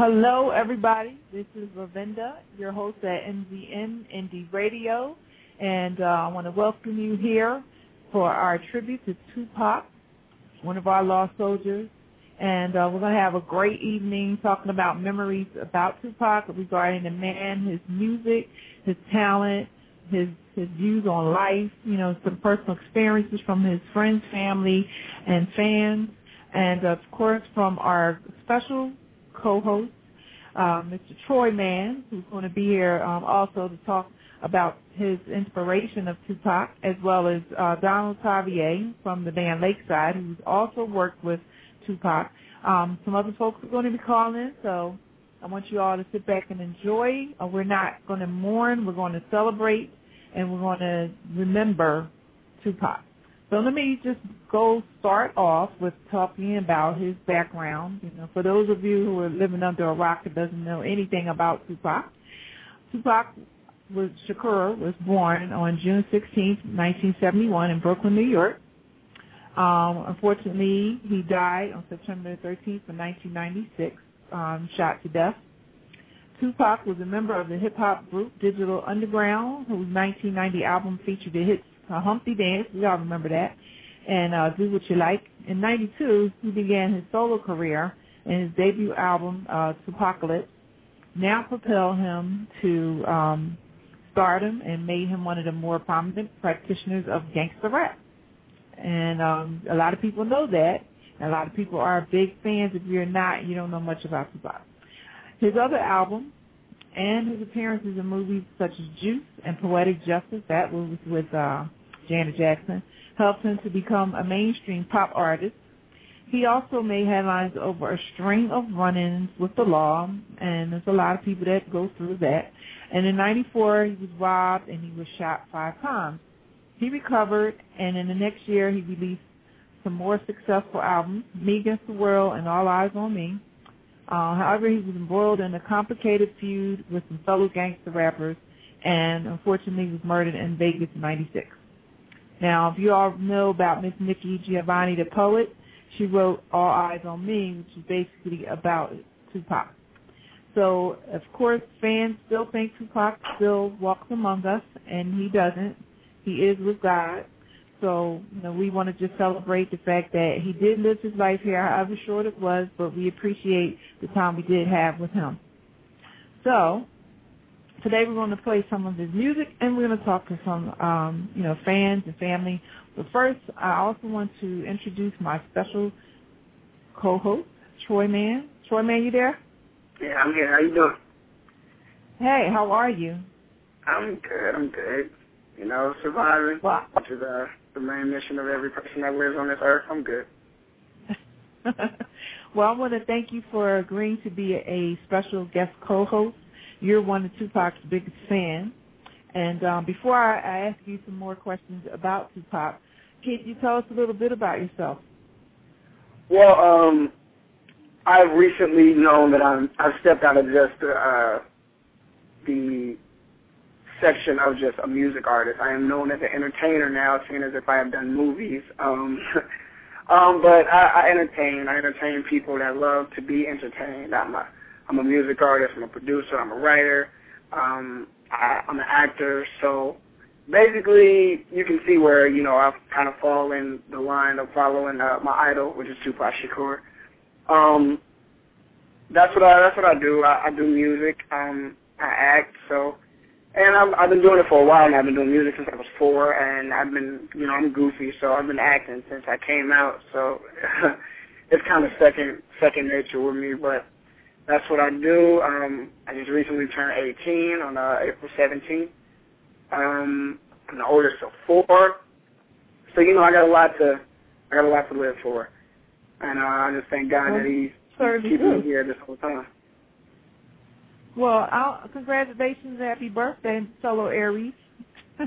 hello, everybody. This is Lavinda, your host at MZM Indie Radio, and uh, I want to welcome you here for our tribute to Tupac, one of our lost soldiers. And uh, we're going to have a great evening talking about memories about Tupac regarding the man, his music, his talent, his his views on life, you know, some personal experiences from his friends, family, and fans, and of course from our special co-host uh, Mr. Troy Mann, who's going to be here um, also to talk about his inspiration of Tupac, as well as uh, Donald Tavie from the band Lakeside, who's also worked with Tupac. Um, some other folks are going to be calling so I want you all to sit back and enjoy. Uh, we're not going to mourn. We're going to celebrate, and we're going to remember Tupac. So let me just go start off with talking about his background. You know, for those of you who are living under a rock that doesn't know anything about Tupac, Tupac was Shakur was born on June 16, 1971, in Brooklyn, New York. Um, unfortunately, he died on September 13th of 1996 um, shot to death. Tupac was a member of the hip-hop group Digital Underground, whose 1990 album featured the hits uh, Humpty Dance, we all remember that, and uh, Do What You Like. In 92, he began his solo career, and his debut album, uh, Tupacalypse, now propelled him to um, stardom and made him one of the more prominent practitioners of gangster rap. And um, a lot of people know that, a lot of people are big fans. If you're not, you don't know much about Tupac. His other albums and his appearances in movies such as Juice and Poetic Justice, that was with uh, Janet Jackson, helped him to become a mainstream pop artist. He also made headlines over a string of run-ins with the law, and there's a lot of people that go through that. And in 94, he was robbed and he was shot five times. He recovered, and in the next year, he released some more successful albums, Me Against the World and All Eyes on Me. Uh, however, he was embroiled in a complicated feud with some fellow gangster rappers and unfortunately was murdered in Vegas in 96. Now, if you all know about Miss Nikki Giovanni, the poet, she wrote All Eyes on Me, which is basically about Tupac. So, of course, fans still think Tupac still walks among us, and he doesn't. He is with God. So, you know, we want to just celebrate the fact that he did live his life here, however short it was, but we appreciate the time we did have with him. So, today we're going to play some of his music and we're going to talk to some, um, you know, fans and family. But first, I also want to introduce my special co-host, Troy Man. Troy Mann, you there? Yeah, I'm here. How you doing? Hey, how are you? I'm good. I'm good. You know, surviving, Wow. which is uh, the main mission of every person that lives on this earth. I'm good. well, I want to thank you for agreeing to be a special guest co-host. You're one of Tupac's biggest fans. And um, before I, I ask you some more questions about Tupac, can you tell us a little bit about yourself? Well, um, I've recently known that I'm I've stepped out of just uh, the section of just a music artist. I am known as an entertainer now, seeing as if I have done movies. Um, um, but I, I entertain. I entertain people that love to be entertained. I'm a I'm a music artist. I'm a producer. I'm a writer. Um, I, I'm an actor. So basically, you can see where you know I've kind of fallen the line of following uh, my idol, which is Tupac Shakur. Um, that's what I that's what I do. I, I do music. Um, I act. So and I've, I've been doing it for a while now. I've been doing music since I was four, and I've been, you know, I'm goofy, so I've been acting since I came out. So it's kind of second second nature with me, but that's what I do. Um, I just recently turned 18 on uh, April 17th. Um, I'm the oldest of four, so you know I got a lot to I got a lot to live for, and uh, I just thank God Well, that He's certainly keeping me here this whole time. Well, I'll, congratulations, happy birthday, fellow Aries.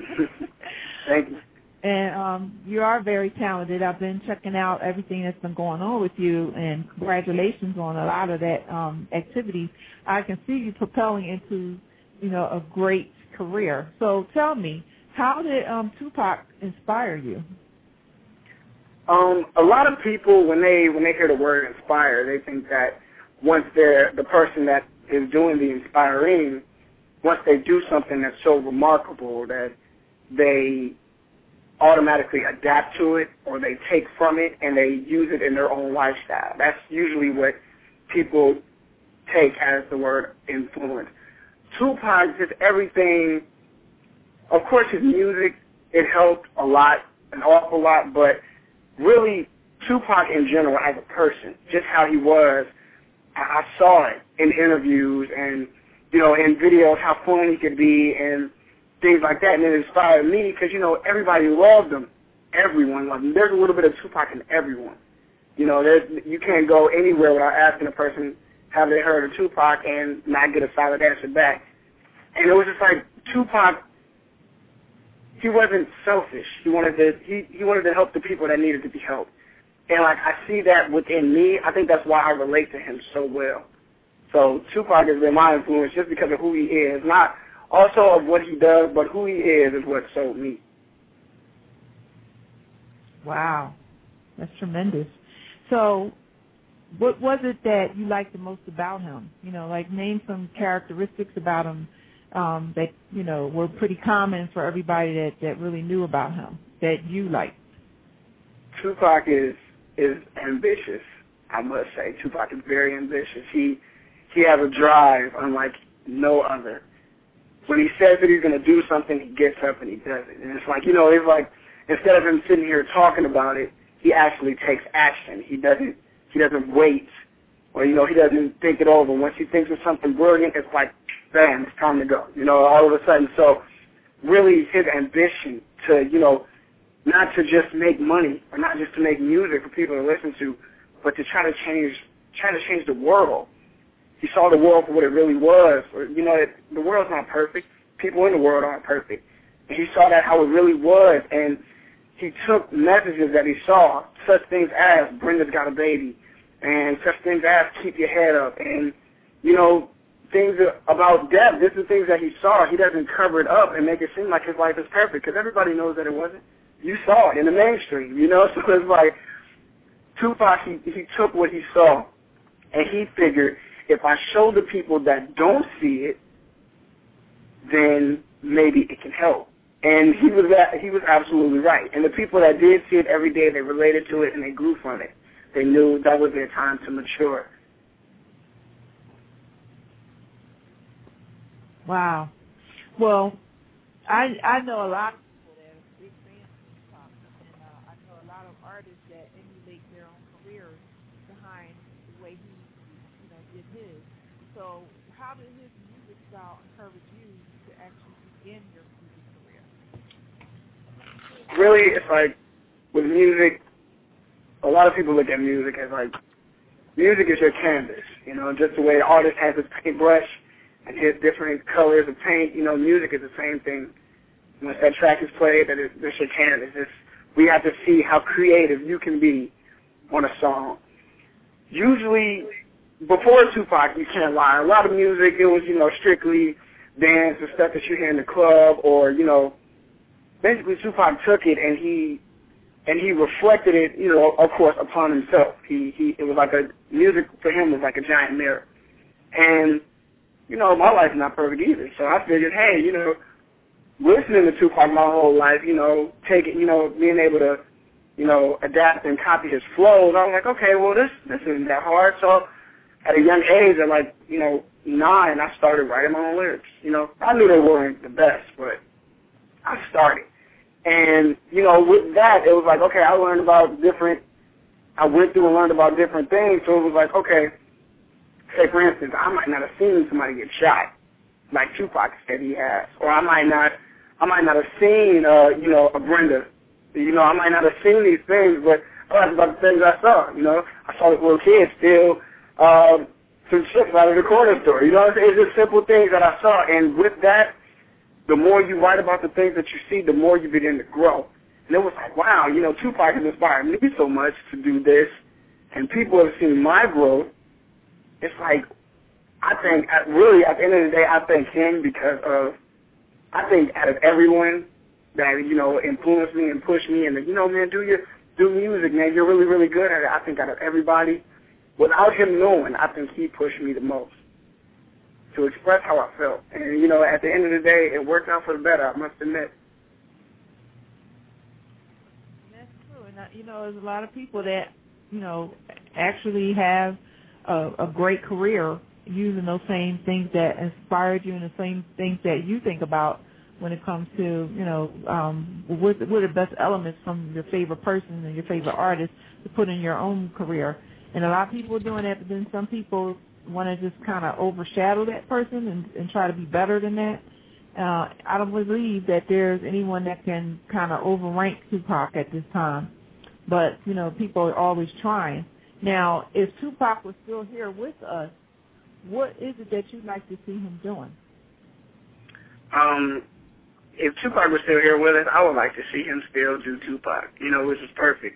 Thank you. And um, you are very talented. I've been checking out everything that's been going on with you, and congratulations on a lot of that um, activity. I can see you propelling into, you know, a great career. So tell me, how did um, Tupac inspire you? Um, a lot of people when they when they hear the word inspire, they think that once they're the person that is doing the inspiring, once they do something that's so remarkable that they automatically adapt to it or they take from it and they use it in their own lifestyle. That's usually what people take as the word influence. Tupac just everything of course his music it helped a lot, an awful lot, but really Tupac in general as a person, just how he was, I, I saw it in interviews and you know in videos how fun he could be and things like that, and it inspired me because you know everybody loved him, everyone loved him. There's a little bit of Tupac in everyone. You know, there's you can't go anywhere without asking a person have they heard of Tupac and not get a solid answer back. And it was just like Tupac he wasn't selfish. He wanted to he, he wanted to help the people that needed to be helped. And like I see that within me, I think that's why I relate to him so well. So Tupac has been my influence just because of who he is, not also of what he does, but who he is is what sold me. Wow, that's tremendous. So, what was it that you liked the most about him? You know, like name some characteristics about him um, that you know were pretty common for everybody that that really knew about him that you liked. Tupac is is ambitious. I must say, Tupac is very ambitious. He he has a drive unlike no other. When he says that he's going to do something, he gets up and he does it. And it's like you know, it's like instead of him sitting here talking about it, he actually takes action. He doesn't he doesn't wait, or you know, he doesn't think it over. Once he thinks of something brilliant, it's like bam, it's time to go. You know, all of a sudden. So really his ambition to, you know, not to just make money or not just to make music for people to listen to, but to try to change try to change the world. He saw the world for what it really was. Or, you know, it, the world's not perfect. People in the world aren't perfect. And he saw that how it really was and he took messages that he saw, such things as Brenda's got a baby and such things as keep your head up and you know, things about death. This is things that he saw. He doesn't cover it up and make it seem like his life is perfect because everybody knows that it wasn't. You saw it in the mainstream, you know. So it's like Tupac. He he took what he saw, and he figured if I show the people that don't see it, then maybe it can help. And he was he was absolutely right. And the people that did see it every day, they related to it and they grew from it. They knew that was their time to mature. Wow. Well, I I know a lot of people that are big fans of Tupac, and uh, I know a lot of artists that emulate their own careers behind the way he, you know, did his. So, how did his music style encourage you to actually begin your music career? Really, it's like with music, a lot of people look at music as like music is your canvas. You know, just the way the artist has his paintbrush and his different colors of paint. You know, music is the same thing. Once that track is played, that is that's your canvas. It's, we have to see how creative you can be on a song. Usually, before Tupac, you can't lie. A lot of music, it was you know strictly dance and stuff that you hear in the club, or you know, basically Tupac took it and he and he reflected it, you know, of course, upon himself. He he it was like a music for him was like a giant mirror, and you know, my life's not perfect either. So I figured, hey, you know, listening to Tupac my whole life, you know, taking, you know, being able to, you know, adapt and copy his flows, I was like, okay, well, this this isn't that hard. So at a young age, at like, you know, nine, I started writing my own lyrics. You know, I knew they weren't the best, but I started. And, you know, with that, it was like, okay, I learned about different, I went through and learned about different things. So it was like, okay, say for instance, I might not have seen somebody get shot, like Tupac said he has, or I might not, I might not have seen, uh, you know, a Brenda, you know, I might not have seen these things, but I was about the things I saw, you know, I saw this little kid steal um, some chips out of the corner store, you know, it's, it's just simple things that I saw, and with that, the more you write about the things that you see, the more you begin to grow. And it was like, wow, you know, Tupac has inspired me so much to do this, and people have seen my growth, it's like I think really at the end of the day I thank him because of I think out of everyone that you know influenced me and pushed me and you know man do your do music man. You're really really good at it. I think out of everybody without him knowing I think he pushed me the most to express how I felt and you know at the end of the day it worked out for the better I must admit. That's true, and uh, you know, there's a lot of people that you know actually have a, a great career using those same things that inspired you and the same things that you think about when it comes to, you know, um, what, what are the best elements from your favorite person and your favorite artist to put in your own career. And a lot of people are doing that, but then some people want to just kind of overshadow that person and, and try to be better than that. Uh, I don't believe that there's anyone that can kind of overrank Tupac at this time. But, you know, people are always trying. Now, if Tupac was still here with us, what is it that you'd like to see him doing? Um, if Tupac was still here with us, I would like to see him still do Tupac. You know, which is perfect.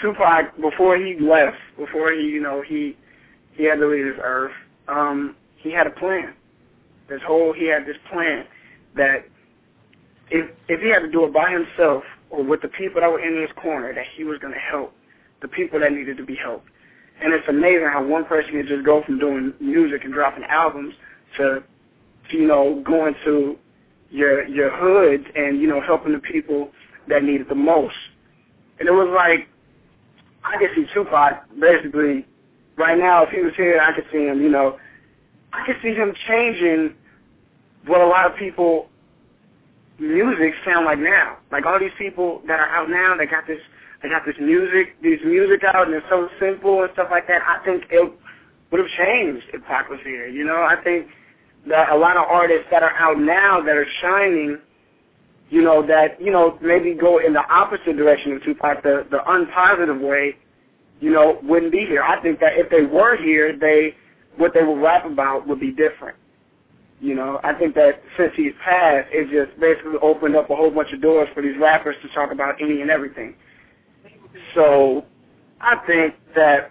Tupac before he left, before he, you know, he he had to leave this earth. Um, he had a plan. This whole he had this plan that if if he had to do it by himself or with the people that were in his corner, that he was going to help the people that needed to be helped. And it's amazing how one person can just go from doing music and dropping albums to, to you know, going to your your hoods and you know helping the people that need it the most. And it was like I could see Tupac basically right now. If he was here, I could see him. You know, I could see him changing what a lot of people music sound like now. Like all these people that are out now, they got this they got this music, these music out, and it's so simple and stuff like that. I think it would have changed if Pac was here. You know, I think that a lot of artists that are out now that are shining, you know, that you know maybe go in the opposite direction of Tupac, the the unpositive way, you know, wouldn't be here. I think that if they were here, they what they would rap about would be different. You know, I think that since he's passed, it just basically opened up a whole bunch of doors for these rappers to talk about any and everything. So I think that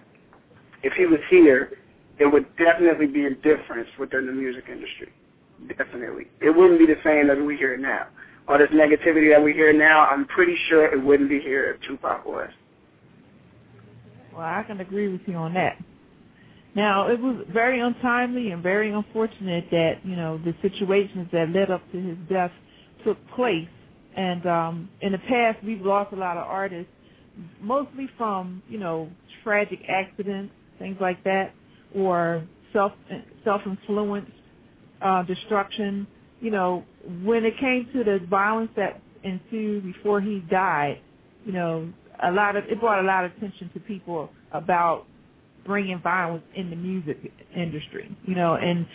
if he was here, it would definitely be a difference within the music industry. Definitely. It wouldn't be the same as we hear it now. All this negativity that we hear now, I'm pretty sure it wouldn't be here if Tupac was. Well, I can agree with you on that. Now, it was very untimely and very unfortunate that, you know, the situations that led up to his death took place. And um, in the past, we've lost a lot of artists mostly from you know tragic accidents, things like that, or self self influenced uh, destruction. You know, when it came to the violence that ensued before he died, you know, a lot of it brought a lot of attention to people about bringing violence in the music industry. You know, and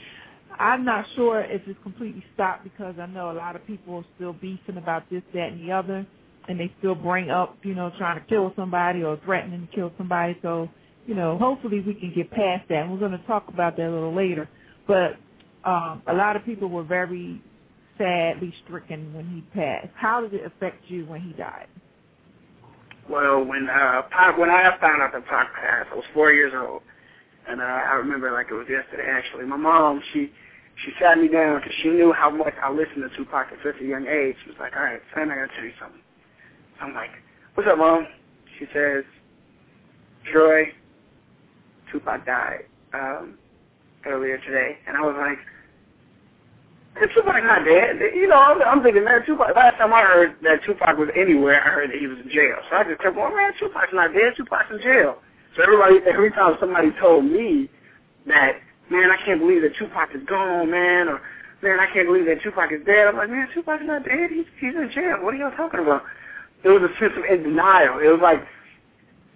I'm not sure if it's completely stopped because I know a lot of people are still beefing about this, that, and the other and they still bring up, you know, trying to kill somebody or threatening to kill somebody. So, you know, hopefully we can get past that. And we're going to talk about that a little later. But um, a lot of people were very sadly stricken when he passed. How did it affect you when he died? Well, when uh, Pac, when I found out that Pac passed, I was four years old, and uh, I remember like it was yesterday. Actually, my mom she she sat me down because she knew how much I listened to Tupac at such a young age. She was like, "All right, son, I got to tell you something." I'm like, what's up, Mom? She says, Troy, Tupac died um, earlier today. And I was like, is Tupac not dead? You know, I'm, I'm thinking, man, Tupac, last time I heard that Tupac was anywhere, I heard that he was in jail. So I just kept going, man, Tupac's not dead. Tupac's in jail. So everybody, every time somebody told me that, man, I can't believe that Tupac is gone, man, or man, I can't believe that Tupac is dead. I'm like, man, Tupac's not dead. He's, he's in jail. What are y'all talking about? it was a sense of denial. It was like,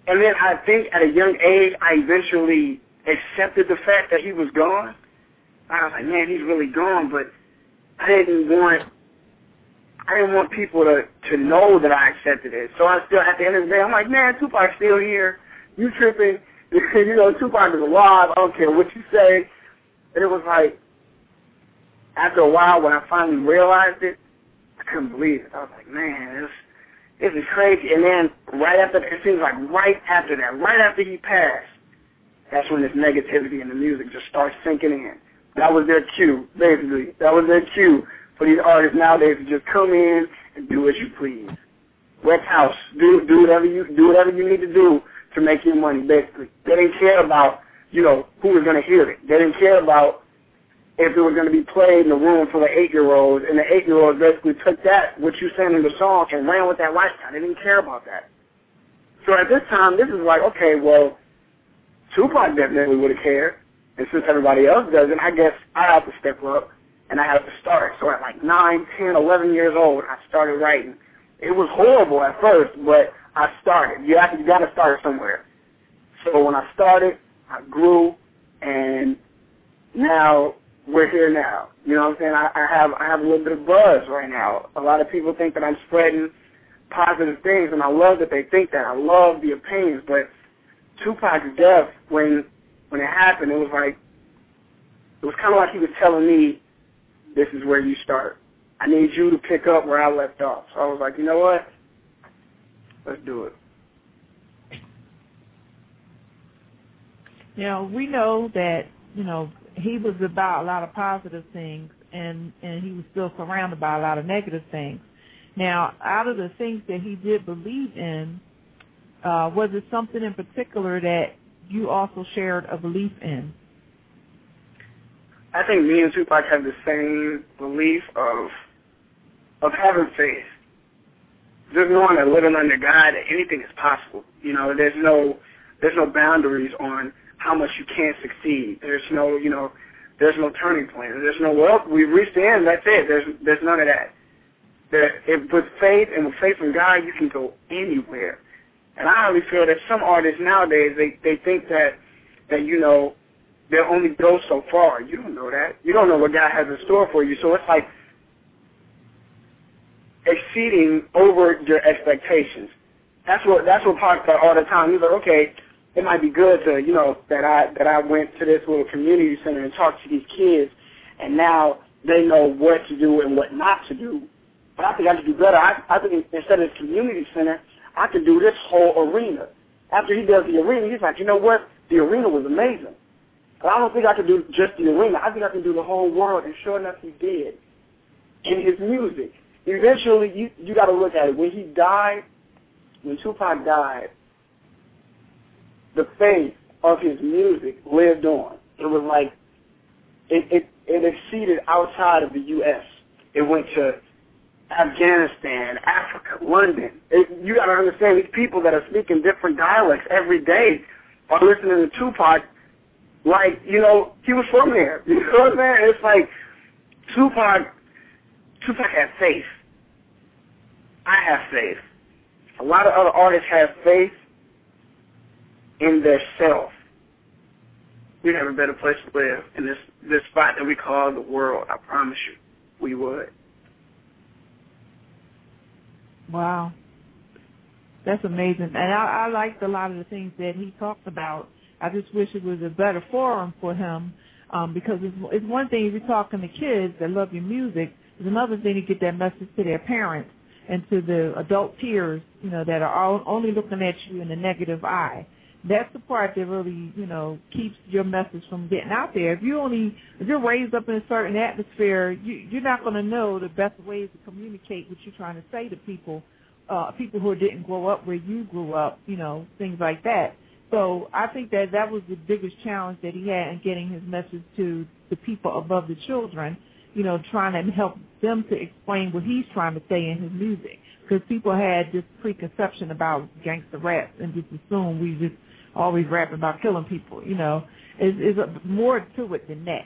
and then I think at a young age, I eventually accepted the fact that he was gone. I was like, man, he's really gone, but I didn't want, I didn't want people to to know that I accepted it. So I still, at the end of the day, I'm like, man, Tupac's still here. You tripping? you know, Tupac is alive. I don't care what you say. And it was like, after a while, when I finally realized it, I couldn't believe it. I was like, man, it's this is crazy. And then right after, it seems like right after that, right after he passed, that's when this negativity in the music just starts sinking in. That was their cue, basically. That was their cue for these artists nowadays to just come in and do as you please. Wet house, do do whatever you do whatever you need to do to make your money. Basically, they didn't care about you know who was going to hear it. They didn't care about if it was going to be played in the room for the eight-year-olds, and the eight-year-olds basically took that, what you sang in the song, and ran with that lifestyle. They didn't care about that. So at this time, this is like, okay, well, Tupac definitely would have cared, and since everybody else doesn't, I guess I have to step up, and I have to start. So at like nine, ten, eleven years old, I started writing. It was horrible at first, but I started. You have to, you got to start somewhere. So when I started, I grew, and now we're here now. You know what I'm saying? I, I have I have a little bit of buzz right now. A lot of people think that I'm spreading positive things, and I love that they think that. I love the opinions, but Tupac's death when when it happened, it was like it was kind of like he was telling me, this is where you start. I need you to pick up where I left off. So I was like, you know what? Let's do it. Know, we know that, you know, he was about a lot of positive things and and he was still surrounded by a lot of negative things. Now, out of the things that he did believe in, uh, was it something in particular that you also shared a belief in? I think me and Tupac have the same belief of of having faith. Just knowing that living under God, that anything is possible. You know, there's no there's no boundaries on how much you can succeed. There's no, you know, there's no turning point. There's no well, we've reached the end. That's it. There's there's none of that. There, if with faith and with faith in God, you can go anywhere. And I really feel that some artists nowadays they they think that that you know they'll only go so far. You don't know that. You don't know what God has in store for you. So it's like exceeding over your expectations. That's what that's what Pac thought all the time. He's like, okay, it might be good to you know that I that I went to this little community center and talked to these kids, and now they know what to do and what not to do. But I think I could do better. I, I think instead of community center, I could do this whole arena. After he does the arena, he's like, you know what? The arena was amazing. But I don't think I could do just the arena. I think I can do the whole world, and sure enough, he did. In his music, eventually, you you got to look at it. When he died, when Tupac died, the faith of his music lived on. It was like it it, it exceeded outside of the U.S. It went to Afghanistan, Africa, London. It, you got to understand these people that are speaking different dialects every day are listening to Tupac like, you know, he was from there. You know what I'm saying? It's like Tupac Tupac had faith. I have faith. A lot of other artists have faith in their self. We'd have a better place to live in this this spot that we call the world. I promise you, we would. Wow. That's amazing. And I, I liked a lot of the things that he talked about. I just wish it was a better forum for him um, because it's, it's one thing if you're talking to kids that love your music. It's another thing to get that message to their parents and to the adult peers, you know, that are all, only looking at you in a negative eye. That's the part that really, you know, keeps your message from getting out there. If you only, if you're raised up in a certain atmosphere, you, you're not going to know the best ways to communicate what you're trying to say to people, uh, people who didn't grow up where you grew up, you know, things like that. So I think that that was the biggest challenge that he had in getting his message to the people above the children, you know, trying to help them to explain what he's trying to say in his music. Because people had this preconception about gangster rap and just assume we just always rapping about killing people, you know. Is is more to it than that,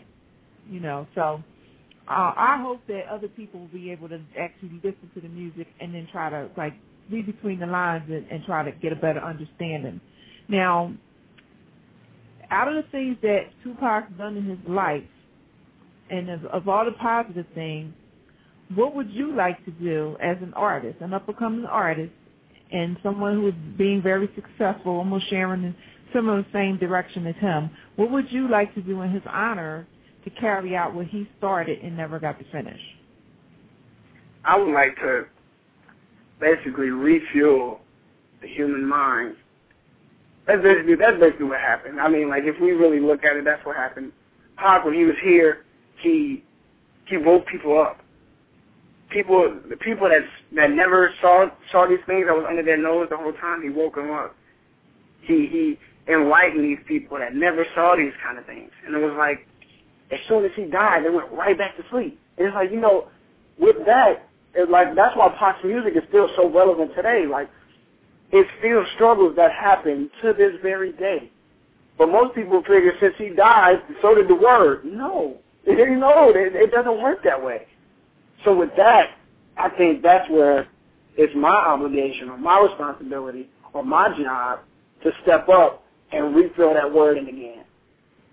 you know. So uh, I hope that other people will be able to actually listen to the music and then try to like read between the lines and, and try to get a better understanding now, out of the things that Tupac's done in his life, and of, of all the positive things, what would you like to do as an artist, an up-and-coming artist, and someone who is being very successful, almost sharing in the same direction as him? What would you like to do in his honor to carry out what he started and never got to finish? I would like to basically refuel the human mind that's basically that's basically what happened. I mean, like if we really look at it, that's what happened. Pac, when he was here, he he woke people up. People, the people that that never saw saw these things that was under their nose the whole time, he woke them up. He he enlightened these people that never saw these kind of things, and it was like as soon as he died, they went right back to sleep. And it's like you know, with that, it's like that's why Pac's music is still so relevant today. Like it's still struggles that happen to this very day. But most people figure since he died, so did the word. No. You know, it, it doesn't work that way. So with that, I think that's where it's my obligation or my responsibility or my job to step up and refill that word in again.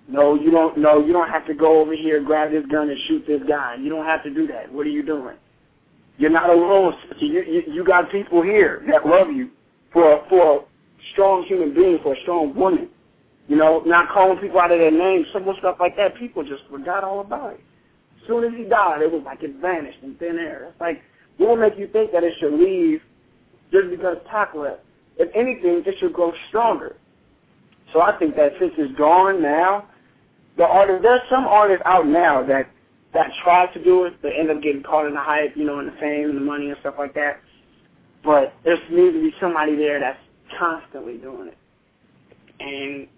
No, you don't. No, you don't have to go over here, grab this gun, and shoot this guy. You don't have to do that. What are you doing? You're not alone. You, you, you got people here that love you for for a strong human being, for a strong woman You know, not calling people out of their names, simple stuff like that. People just forgot all about it. As soon as he died, it was like it vanished in thin air. It's like, what will make you think that it should leave just because Pac left? If anything, it should grow stronger. So I think that since it's gone now, the artist, there's some artists out now that that try to do it, but end up getting caught in the hype, you know, in the fame and the money and stuff like that. But there needs to be somebody there that's constantly doing it. And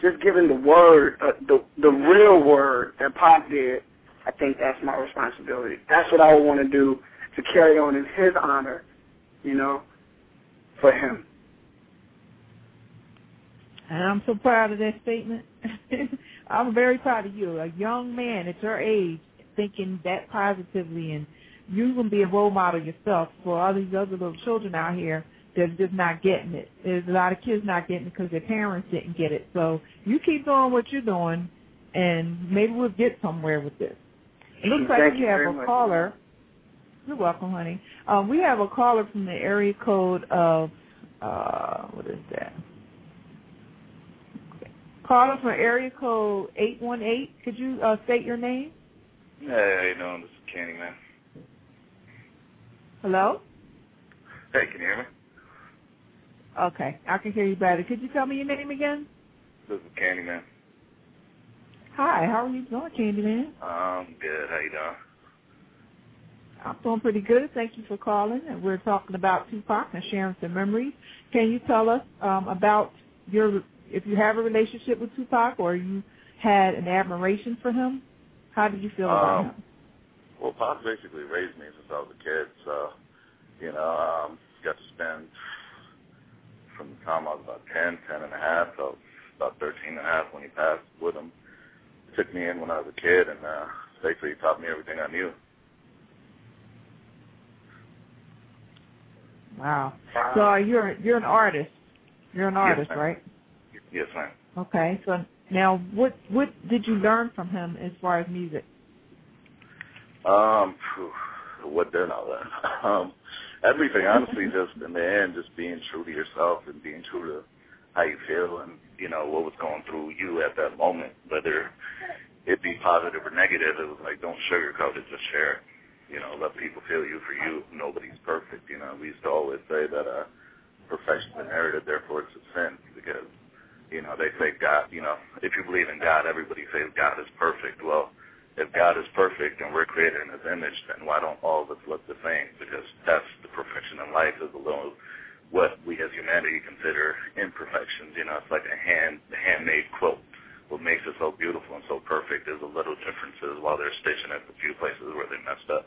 just giving the word, uh, the the real word that Pac did, I think that's my responsibility. That's what I would want to do to carry on in his honor, you know, for him. And I'm so proud of that statement. I'm very proud of you, a young man at your age, thinking that positively, and you're gonna be a role model yourself for all these other little children out here that's just not getting it. There's a lot of kids not getting it because their parents didn't get it. So you keep doing what you're doing, and maybe we'll get somewhere with this. It looks like Thank we you have a much. caller. You're welcome, honey. Um, we have a caller from the area code of uh, what is that? Caller from area code eight one eight. Could you uh, state your name? Hey, how you doing? This is Candy, man. Hello. Hey, can you hear me? Okay, I can hear you better. Could you tell me your name again? This is Candy, man. Hi, how are you doing, Candyman? Um, good. How you doing? I'm doing pretty good. Thank you for calling. And we're talking about Tupac and sharing some memories. Can you tell us um, about your if you have a relationship with Tupac or you had an admiration for him? How did you feel about Um, him? Well, Pop basically raised me since I was a kid, so, you know, um, got to spend from the time I was about 10, 10 and a half, till about 13 and a half when he passed with him. Took me in when I was a kid and uh, basically taught me everything I knew. Wow. So you're you're an artist. You're an artist, ma'am. right? Yes, ma'am. Okay. So now, what what did you learn from him as far as music? Um, what did I learn? Um, everything, honestly, just in the end, just being true to yourself and being true to how you feel and, you know, what was going through you at that moment, whether it be positive or negative, it was like, don't sugarcoat it, just share. You know, let people feel you for you. Nobody's perfect, you know. We used to always say that, uh, perfection's inherited, therefore it's a sin because, you know, they say God, you know, if you believe in God, everybody says God is perfect. Well, if God is perfect and we're created in his image, then why don't all of us look the same? Because that's the perfection in life is a little what we as humanity consider imperfections. You know, it's like a hand handmade quilt. What makes it so beautiful and so perfect is the little differences while they're stitching it a few places where they messed up.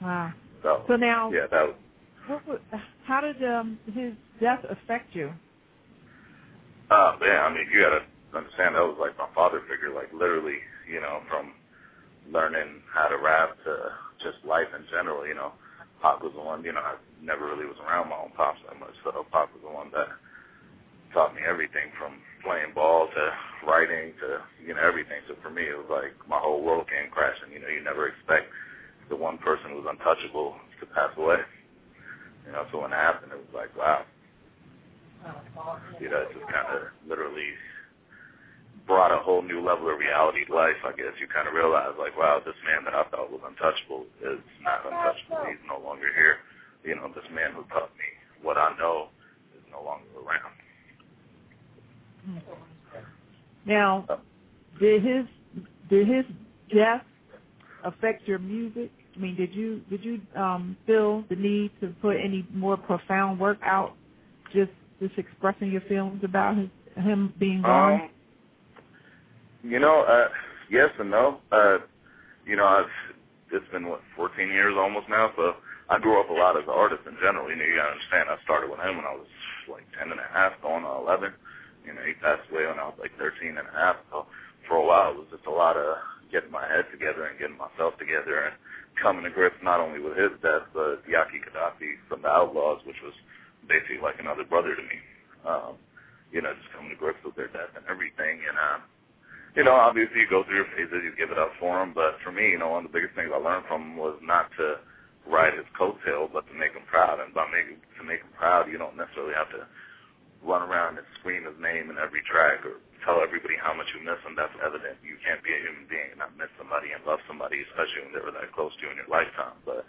Wow. So, So now, yeah, that was what, how did um, his death affect you? Uh, yeah, I mean, you gotta understand that was like my father figure, like literally, you know, from learning how to rap to just life in general, you know. Pop was the one, you know, I never really was around my own pops that much, so Pop was the one that taught me everything from playing ball to writing to, you know, everything. So for me, it was like my whole world came crashing. You know, you never expect the one person who's untouchable to pass away. You know, so when it happened, it was like, wow. You know, it just kind of literally brought a whole new level of reality to life, I guess. You kind of realize, like, wow, this man that I thought was untouchable is not untouchable. He's no longer here. You know, this man who taught me what I know is no longer around. Now, did his did his death affect your music? I mean, did you did you um, feel the need to put any more profound work out, just just expressing your feelings about his him being gone? Um, you know, uh, yes and no. Uh, you know, I've, it's been what 14 years almost now, so I grew up a lot as an artist in general. You know, you gotta understand. I started with him when I was like 10 and a half, going on 11. You know, he passed away when I was like 13 and a half. So for a while, it was just a lot of getting my head together and getting myself together and coming to grips not only with his death, but Yaki Kadafi from the Outlawz, which was basically like another brother to me. Um, you know, just coming to grips with their death and everything. And, um, you know, obviously you go through your phases, you give it up for him. But for me, you know, one of the biggest things I learned from him was not to ride his coattail, but to make him proud. And by making to make him proud, you don't necessarily have to run around and scream his name in every track or tell everybody how much you miss him, that's evident. You can't be a human being and not miss somebody and love somebody, especially when they were that close to you in your lifetime. But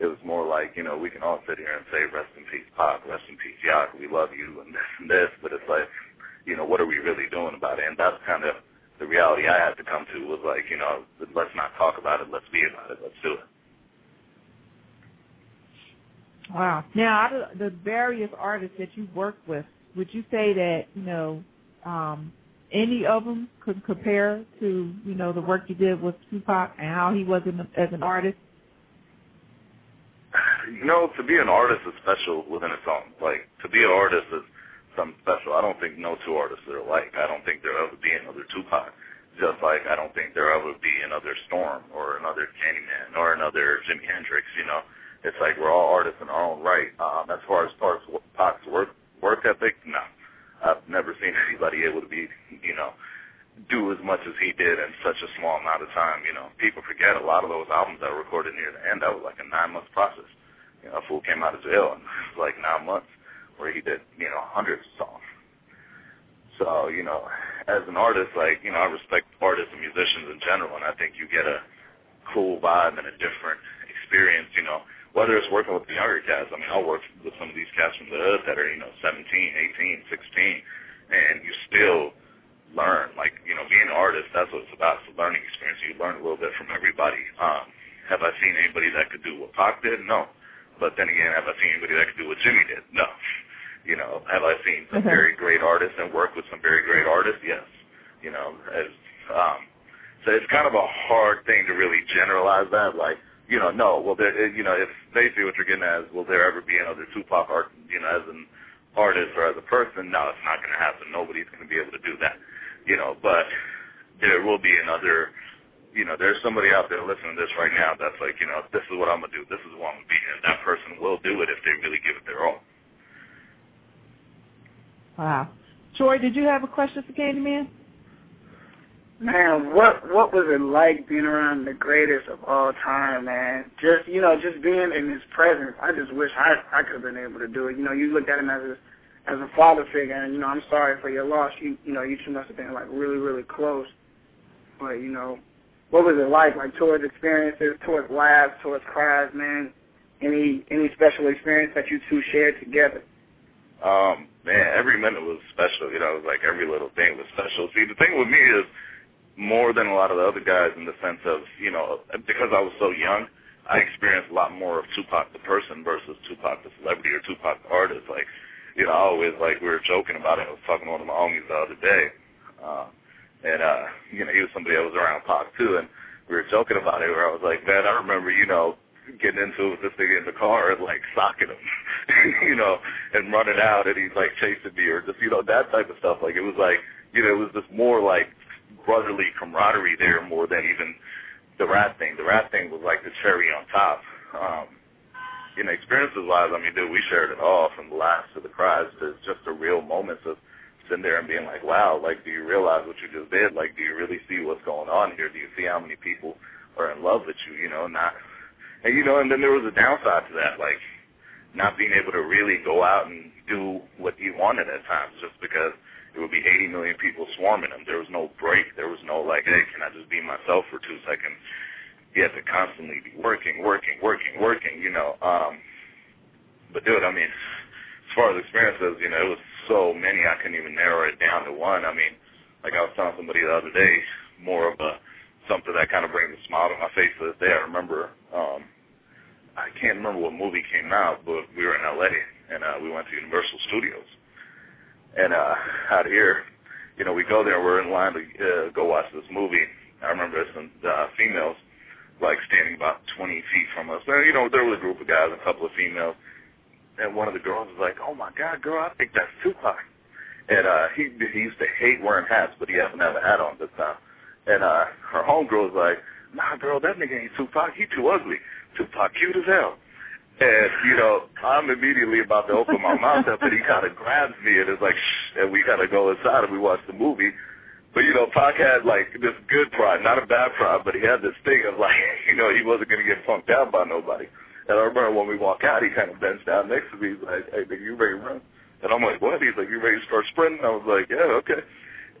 it was more like, you know, we can all sit here and say, rest in peace, Pac, rest in peace, Yak, we love you, and this and this, but it's like, you know, what are we really doing about it? And that's kind of the reality I had to come to was like, you know, let's not talk about it, let's be about it, let's do it. Wow. Now, out of the various artists that you work with, would you say that, you know, um, any of them could compare to, you know, the work you did with Tupac and how he was in, as an artist? You know, to be an artist is special within its own. Like, to be an artist is something special. I don't think no two artists are alike. I don't think there'll ever be another Tupac. Just like I don't think there'll ever be another Storm or another Candyman or another Jimi Hendrix, you know. It's like we're all artists in our own right. Um, as far as far as Pac's work work ethic, no. I've never seen anybody able to be, you know, do as much as he did in such a small amount of time. You know, people forget a lot of those albums that were recorded near the end. That was like a nine month process. You know, a fool came out of jail in like nine months, where he did, you know, hundreds of songs. So, you know, as an artist, like, you know, I respect artists and musicians in general, and I think you get a cool vibe and a different experience, you know, whether it's working with the younger cats. I mean, I work with some of these cats from the hood that are, you know, 17, 18, 16, and you still learn. Like, you know, being an artist, that's what it's about. It's a learning experience. You learn a little bit from everybody. Um, have I seen anybody that could do what Pac did? No. But then again, have I seen anybody that could do what Jimmy did? No. You know, have I seen some Mhm. very great artists and worked with some very great artists? Yes. You know, as um, so it's kind of a hard thing to really generalize that. Like, you know, no. Well, there, you know, if basically what you're getting at is, will there ever be another Tupac art, you know, as an artist or as a person? No, it's not going to happen. Nobody's going to be able to do that. You know, but there will be another. You know, there's somebody out there listening to this right now that's like, you know, this is what I'm gonna do. This is what I'm gonna be, and that person will do it if they really give it their all. Wow. Troy, did you have a question for Candyman? Man, what what was it like being around the greatest of all time, man? Just you know, just being in his presence. I just wish I I could have been able to do it. You know, you looked at him as a as a father figure, and you know, I'm sorry for your loss. You you know, you two must have been like really really close. But you know, what was it like? Like towards experiences, towards laughs, towards cries, man. Any any special experience that you two shared together? Um, man, every minute was special. You know, it was like every little thing was special. See, the thing with me is more than a lot of the other guys in the sense of, you know, because I was so young, I experienced a lot more of Tupac the person versus Tupac the celebrity or Tupac the artist. Like, you know, I always like we were joking about it. I was talking to one of my homies the other day, uh, and uh, you know, he was somebody that was around Pac too, and we were joking about it. Where I was like, man, I remember, you know, getting into it with this nigga in the car and like socking him, you know, and running out, and he's like chasing me or just you know that type of stuff. Like it was like, you know, it was just more like brotherly camaraderie there more than even the rap thing. The rap thing was like the cherry on top. Um, you know, experiences wise, I mean, dude, we shared it all from the laughs to the cries to just the real moments of sitting there and being like, wow, like, do you realize what you just did? Like, do you really see what's going on here? Do you see how many people are in love with you? You know, not, and you know, and then there was a downside to that, like, not being able to really go out and do what you wanted at times just because there would be 80 million people swarming him. There was no break. There was no like, hey, can I just be myself for two seconds? You had to constantly be working, working, working, working, you know. Um, but dude, I mean, as far as experiences, you know, it was so many I couldn't even narrow it down to one. I mean, like I was telling somebody the other day, more of a something that kind of brings a smile to my face to this day. I remember, um, I can't remember what movie came out, but we were in LA and uh, we went to Universal Studios. And uh, out here, you know, we go there. We're in line to uh, go watch this movie. I remember some uh, females like standing about 20 feet from us. And, you know, there was a group of guys, a couple of females, and one of the girls was like, "Oh my God, girl, I think that's Tupac." And uh, he he used to hate wearing hats, but he happened to have a hat on this time. And uh, her homegirl was like, "Nah, girl, that nigga ain't Tupac. He too ugly. Tupac cute as hell." And, you know, I'm immediately about to open my mouth up, and he kind of grabs me and is like, shh, and we kind of go inside and we watch the movie. But, you know, Pac had, like, this good pride, not a bad pride, but he had this thing of, like, you know, he wasn't going to get punked out by nobody. And I remember when we walk out, he kind of bends down next to me. He's like, hey, nigga, you ready to run? And I'm like, what? He's like, you ready to start sprinting? I was like, yeah, okay.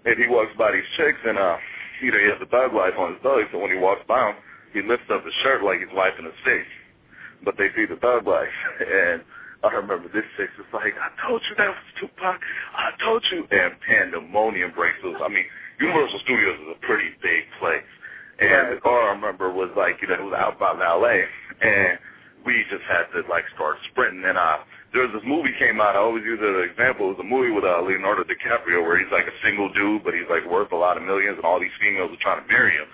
And he walks by these chicks, and uh, you know, he has the thug life on his belly, so when he walks by them, he lifts up his shirt like he's wiping his face. But they see the thug life, and I remember this chick was like, I told you that was Tupac. I told you. And pandemonium breaks loose. I mean, Universal Studios is a pretty big place. And the car I remember was like, you know, it was out by LA. And we just had to like start sprinting. And uh, there was this movie came out. I always use it as an example. It was a movie with uh, Leonardo DiCaprio where he's like a single dude, but he's like worth a lot of millions, and all these females are trying to marry him.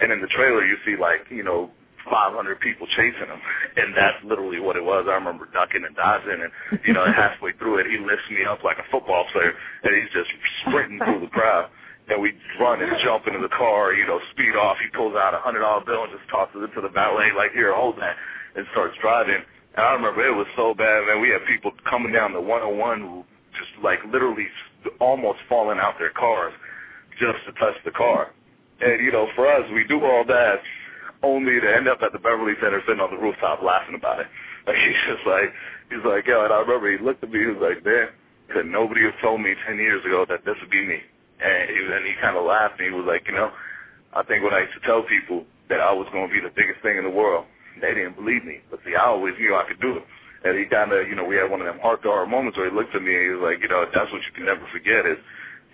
And in the trailer, you see like, you know, 500 people chasing him, and that's literally what it was. I remember ducking and dodging, and you know, halfway through it, he lifts me up like a football player, and he's just sprinting through the crowd. And we run and jump into the car, you know, speed off. He pulls out a hundred dollar bill and just tosses it to the valet, like, "Here, hold that," and starts driving. And I remember it was so bad, man. We had people coming down the 101, just like literally almost falling out their cars just to touch the car. And you know, for us, we do all that only to end up at the Beverly Center sitting on the rooftop laughing about it. Like he's just like he's like, yo, and I remember he looked at me, he was like, man, could nobody have told me ten years ago that this would be me? And he and he kind of laughed and he was like, you know, I think when I used to tell people that I was to be the biggest thing in the world, they didn't believe me. But see, I always knew I could do it. And he kind of, you know, we had one of them heart to heart moments where he looked at me and he was like, you know, that's what you can never forget is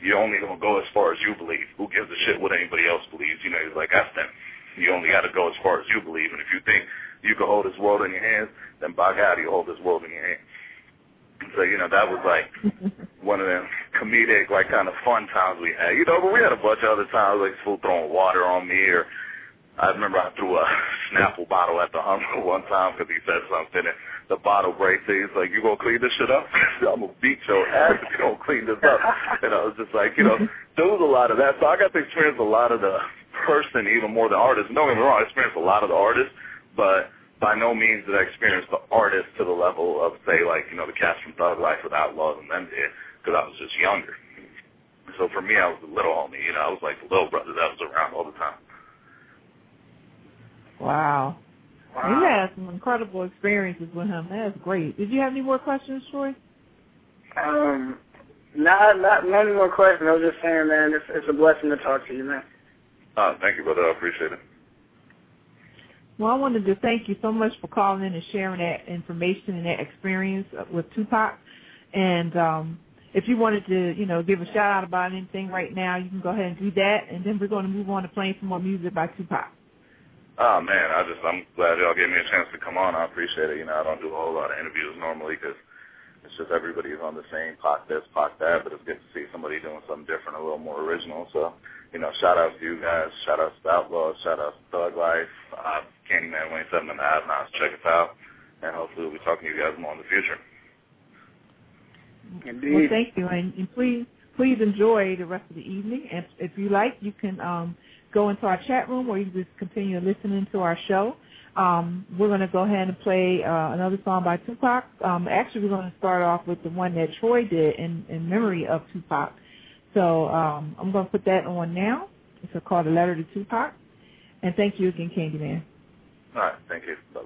you're only to go as far as you believe. Who gives a shit what anybody else believes? You know, he's like, that's them. You only got to go as far as you believe. And if you think you can hold this world in your hands, then by God, you hold this world in your hands. So, you know, that was like one of them comedic, like kind of fun times we had. You know, but we had a bunch of other times, like fool throwing water on me or I remember I threw a Snapple bottle at the Hummer one time because he said something and the bottle breaks. And He's like, you going to clean this shit up? I'm to beat your ass if you don't clean this up. And I was just like, you know, there was a lot of that. So I got to experience a lot of the person even more than artist. Don't get me wrong, I experienced a lot of the artists, but by no means did I experience the artist to the level of, say, like, you know, the cast from Thug Life with Outlawz and them did, because I was just younger. So for me, I was the little homie, you know, I was like the little brother that was around all the time. Wow. Wow. You had some incredible experiences with him. That's great. Did you have any more questions, Troy? Um, not not not any more questions. I was just saying, man, it's it's a blessing to talk to you, man. Uh, thank you, brother. I appreciate it. Well, I wanted to thank you so much for calling in and sharing that information and that experience with Tupac. And um, if you wanted to, you know, give a shout out about anything right now, you can go ahead and do that. And then we're going to move on to playing some more music by Tupac. Oh man, I just I'm glad y'all gave me a chance to come on. I appreciate it. You know, I don't do a whole lot of interviews normally because it's just everybody's on the same pot this, pot that. But it's good to see somebody doing something different, a little more original. So, you know, shout out to you guys, shout out to Outlawz, shout out to Thug Life, uh, Candyman Wayne Seven and a Half Nines. Check us out, and hopefully we'll be talking to you guys more in the future. Indeed. Well, thank you, and, and please please enjoy the rest of the evening. And if you like, you can um, go into our chat room, or you can just continue listening to our show. Um, we're going to go ahead and play uh, another song by Tupac. Um, actually, we're going to start off with the one that Troy did in, in memory of Tupac. So um, I'm going to put that on now. It's called A Letter to Tupac. And thank you again, Candyman. All right, thank you. Bye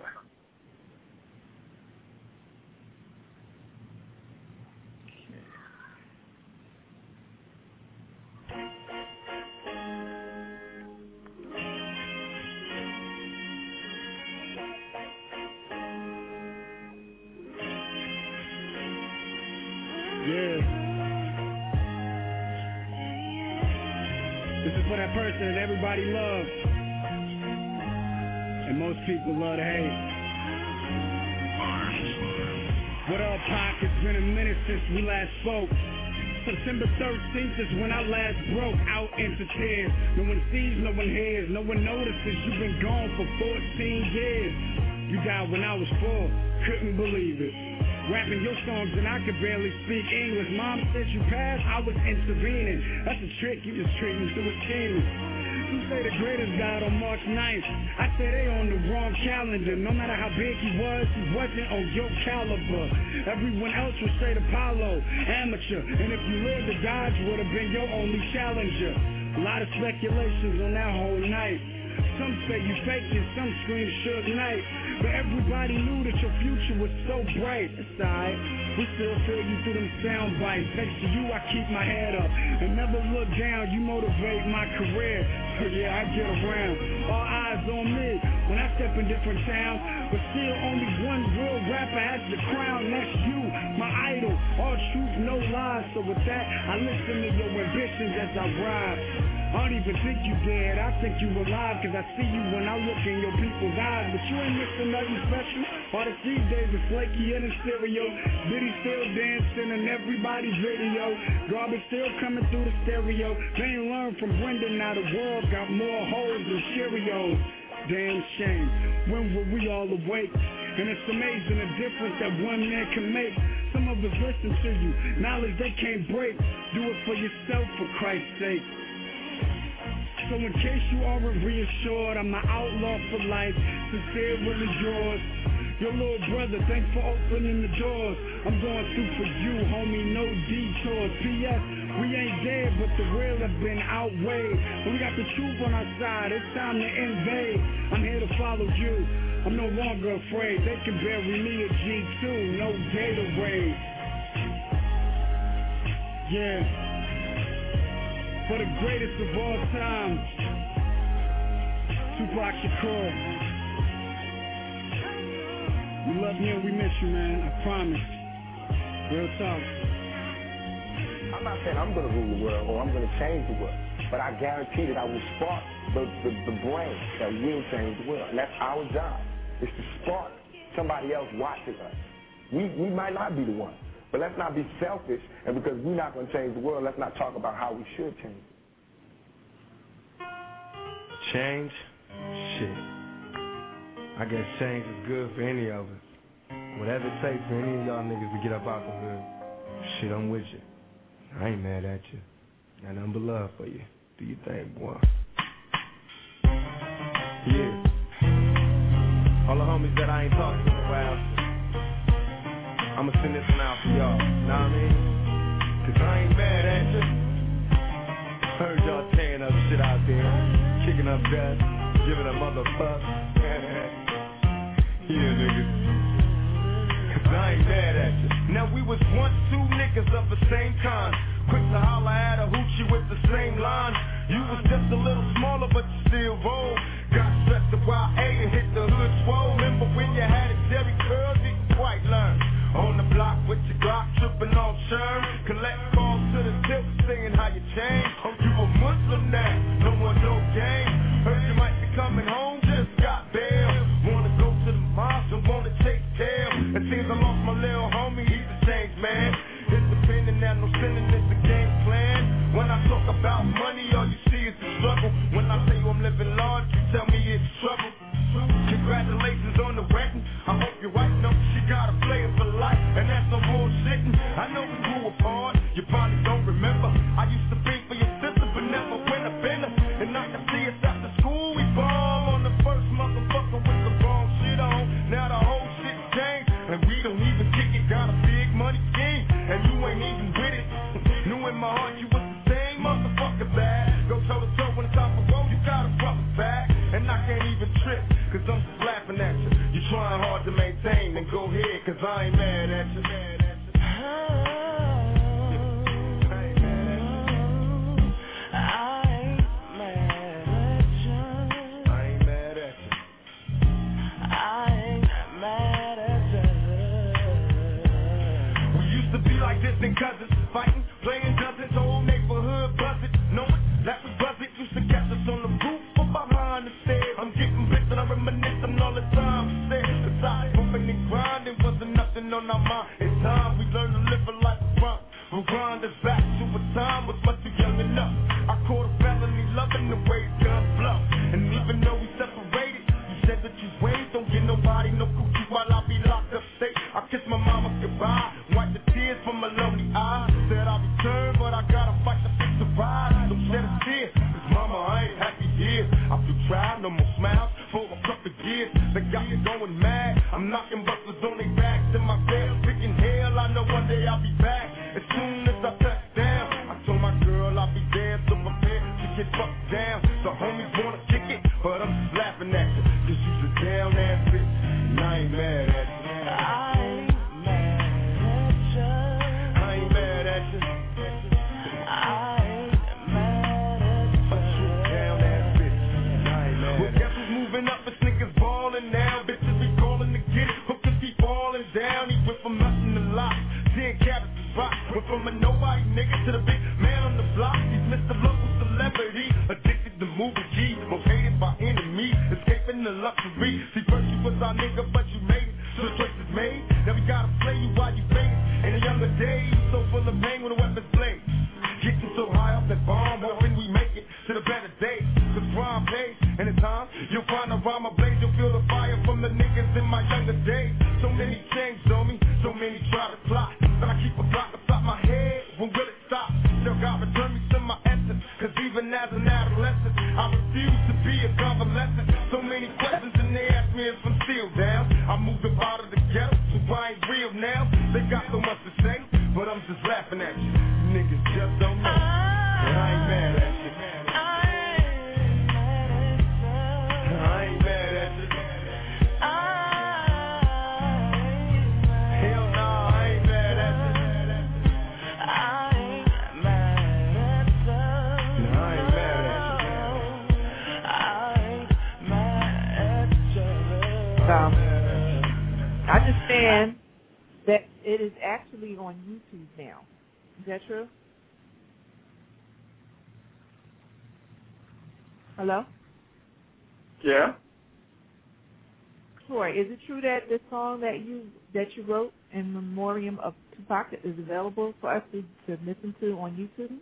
people love to hate. What up, Pac? It's been a minute since we last spoke. September 13th is when I last broke out into tears. No one sees, no one hears, no one notices. You've been gone for 14 years. You died when I was four, couldn't believe it. Rapping your songs and I could barely speak English. Mom said you passed, I was intervening. That's a trick, you just tricked me through a scheming. You say the greatest died on March 9th. I say they on the wrong calendar. No matter how big he was, he wasn't on your caliber. Everyone else would say Apollo, amateur. And if you lived, the Dodge would have been your only challenger. A lot of speculations on that whole night. Some say you faked it, some scream Suge Knight. But everybody knew that your future was so bright. Alright. We still feel you through them sound bites. Thanks to you, I keep my head up and never look down. You motivate my career. Yeah, I get around. All eyes on me when I step in different towns. But still, only one real rapper has the crown. That's you, my idol. All truth, no lies. So with that, I listen to your ambitions as I ride. I don't even think you dead, I think you alive Cause I see you when I look in your people's eyes But you ain't missing nothing special All the these days is flakier than stereo Diddy still dancing in everybody's video Garbage still coming through the stereo They ain't learned from Brenda, now the world got more holes than Cheerios Damn shame, when were we all awake? And it's amazing the difference that one man can make Some of us listen to you, knowledge they can't break Do it for yourself for Christ's sake so in case you aren't reassured, I'm an outlaw for life, sincerely yours. Your little brother, thanks for opening the doors. I'm going through for you, homie, no detours. P.S. We ain't dead, but the real have been outweighed. But we got the truth on our side, it's time to invade. I'm here to follow you, I'm no longer afraid. They can bury me at G2, no Gatorade. Yeah for the greatest of all time, Tupac Shakur. We love you and we miss you, man. I promise. Real talk. I'm not saying I'm going to rule the world or I'm going to change the world, but I guarantee that I will spark the, the, the brain that will change the world. And that's our job, is to spark somebody else watching us. We, we might not be the one, but let's not be selfish, and because we're not going to change the world, let's not talk about how we should change Change? Shit. I guess change is good for any of us. Whatever it takes for any of y'all niggas to get up out the hood. Shit, I'm with you. I ain't mad at you. Got but love for you. Do you think, boy? Yeah. All the homies that I ain't talked to in a while. I'ma send this one out for y'all. Know what I mean? Cause I ain't mad at you. Heard y'all tearing up shit out there. Kicking up dust. Giving a motherfuck. Yeah, niggas. Cause I ain't mad at you. Now we was once two niggas of the same kind. Quick to holler at a hoochie with the same line. You was just a little smaller, but you still roll. Got stressed A and hit the hood swole. Remember when you had a Jheri curl, didn't quite learn. On the block with your Glock, tripping on churn. Collect calls to the tip, saying how you changed. On YouTube now. Is that true? Hello? Yeah. Troy, is it true that the song that you that you wrote in memoriam of Tupac is available for us to, to listen to on YouTube?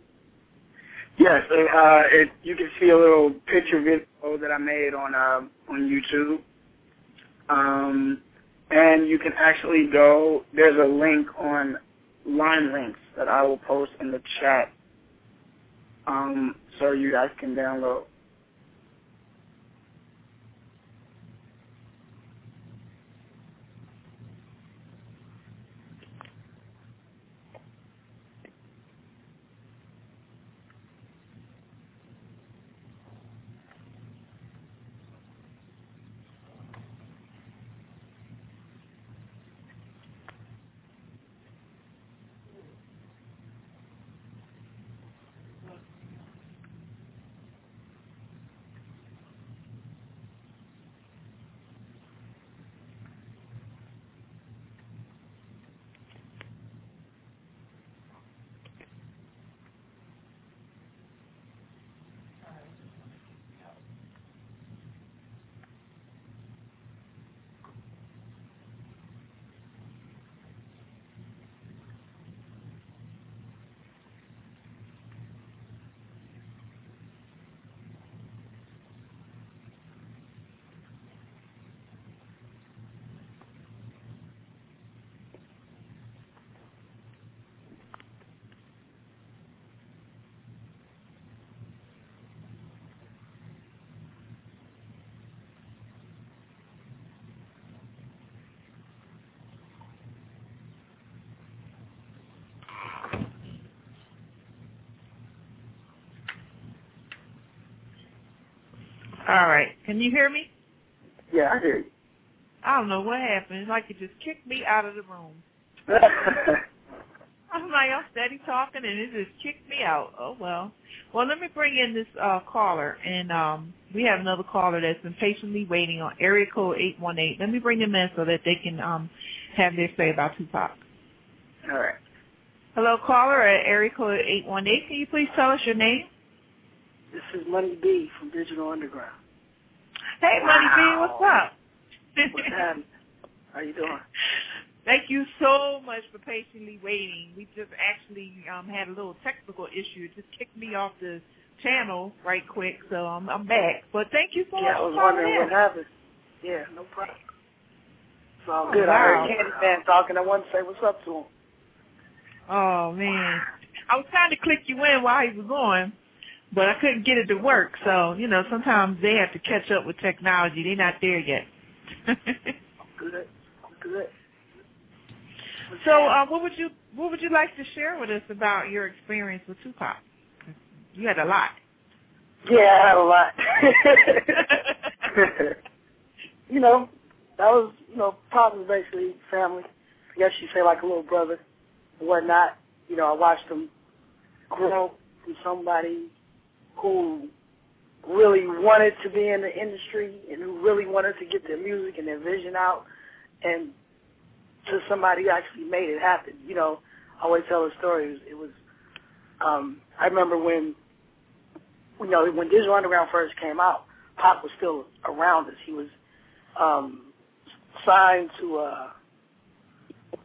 Yes, uh, it, you can see a little picture video that I made on uh, on YouTube, um, and you can actually go. There's a link on Line Links that I will post in the chat, um, so you guys can download. All right. Can you hear me? Yeah, I hear you. I don't know what happened. It's like it just kicked me out of the room. I'm like, I'm steady talking, and it just kicked me out. Oh well. Well, let me bring in this uh caller, and um we have another caller that's been patiently waiting on area code eight one eight. Let me bring them in so that they can um have their say about Tupac. All right. Hello, caller at area code eight one eight. Can you please tell us your name? This is Money B from Digital Underground. Hey, Money B, what's up? What's happening? How you doing? Thank you so much for patiently waiting. We just actually um, had a little technical issue. It just kicked me off the channel right quick, so I'm, I'm back. But thank you so yeah, much I was wondering in. what happened. Yeah, no problem. It's all Oh, good. I wow. heard Candyman talking. I wanted to say what's up to him. Oh man, I was trying to click you in while he was on, but I couldn't get it to work. So you know, sometimes they have to catch up with technology. They're not there yet. Good. Good. so, uh, what would you what would you like to share with us about your experience with Tupac? You had a lot. Yeah, I had a lot. you know, that was, you know, Pop was basically family. I guess you say like a little brother and whatnot. You know, I watched him grow from somebody who really wanted to be in the industry and who really wanted to get their music and their vision out and to somebody who actually made it happen. You know, I always tell a story. It was, it was um, I remember when, you know, when Digital Underground first came out, Pac was still around us. He was um, signed to, uh,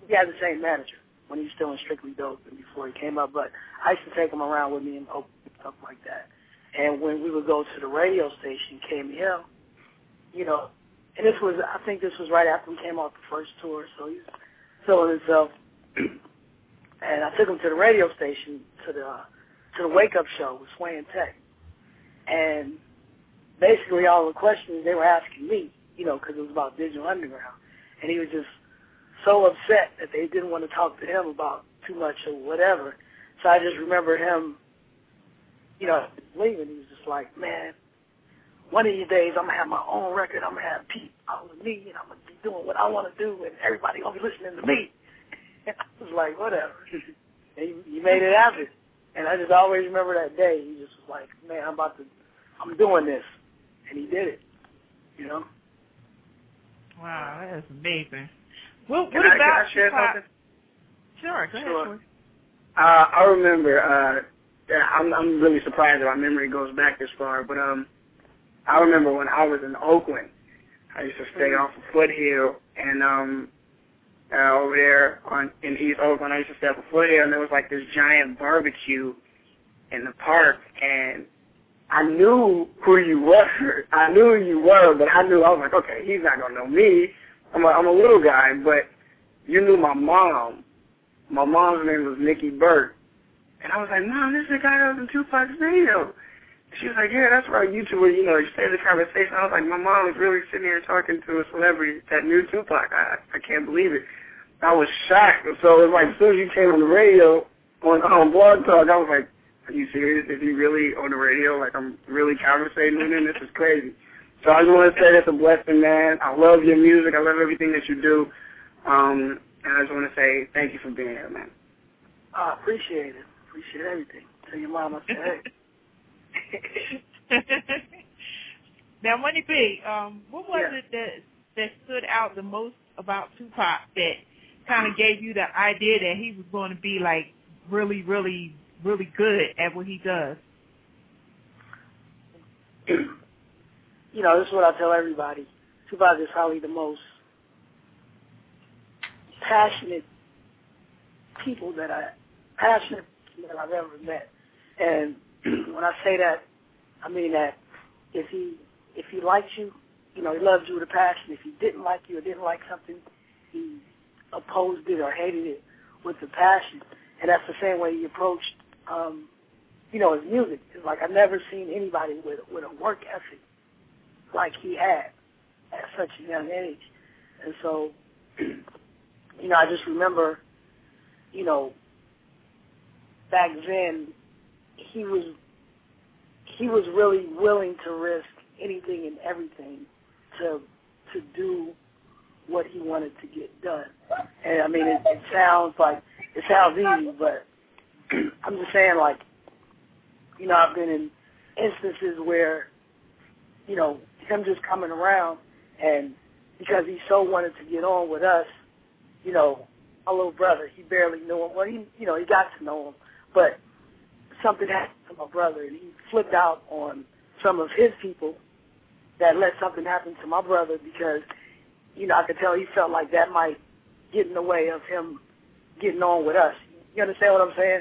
he had the same manager when he was still in Strictly Dope and before he came up. But I used to take him around with me and open stuff like that. And when we would go to the radio station, KMEL, you know, and this was, I think this was right after we came off the first tour, so he's feeling himself. and I took him to the radio station to the to the wake up show with Sway and Tech, and basically all the questions they were asking me, you know, because it was about Digital Underground, and he was just so upset that they didn't want to talk to him about too much or whatever. So I just remember him, you know, leaving. He was just like, man, one of these days I'm gonna have my own record. I'm gonna have Pete following me, and I'm gonna be doing what I want to do, and everybody gonna be listening to me. And I was like, whatever. and he, he made it happen. And I just always remember that day. He just was like, man, I'm about to, I'm doing this, and he did it. You know. Wow, that's amazing. What, Can what I, about can I share something? Sure, go Sure. ahead. Uh, I remember. Uh, yeah, I'm I'm really surprised that my memory goes back this far, but um, I remember when I was in Oakland, I used to stay off of Foothill, and um, uh, over there on in East Oakland, I used to stay off of Foothill, and there was like this giant barbecue in the park, and I knew who you were. I knew who you were, but I knew I was like, okay, he's not gonna know me. I'm a, I'm a little guy, but you knew my mom. My mom's name was Nikki Burt. And I was like, Mom, this is the guy that was in Tupac's video. She was like, yeah, that's right. You two were, you know, the conversation. I was like, my mom was really sitting here talking to a celebrity that knew Tupac. I, I can't believe it. I was shocked. So it was like, as soon as you came on the radio, on, on Blog Talk, I was like, are you serious? Is he really on the radio? Like, I'm really conversating with him? This is crazy. So I just want to say that's a blessing, man. I love your music. I love everything that you do. Um, and I just want to say thank you for being here, man. I appreciate it. Appreciate everything. Tell your mom I said, hey. now, Money B, um, what was Yeah. it that that stood out the most about Tupac that kind of gave you the idea that he was going to be like really, really, really good at what he does? you know, this is what I tell everybody. Tupac is probably the most passionate people that I passionate that I've ever met. And when I say that, I mean that if he if he liked you, you know, he loved you with a passion. If he didn't like you or didn't like something, he opposed it or hated it with a passion. And that's the same way he approached um, you know, his music. It's like I've never seen anybody with with a work ethic like he had at such a young age. And so, you know, I just remember, you know, back then he was he was really willing to risk anything and everything to to do what he wanted to get done. And I mean, it, it sounds like it sounds easy, but I'm just saying, like, you know, I've been in instances where, you know, him just coming around and because he so wanted to get on with us, you know, my little brother, he barely knew him. Well, he, you know, he got to know him, but something happened to my brother, and he flipped out on some of his people that let something happen to my brother because, you know, I could tell he felt like that might get in the way of him getting on with us. You understand what I'm saying?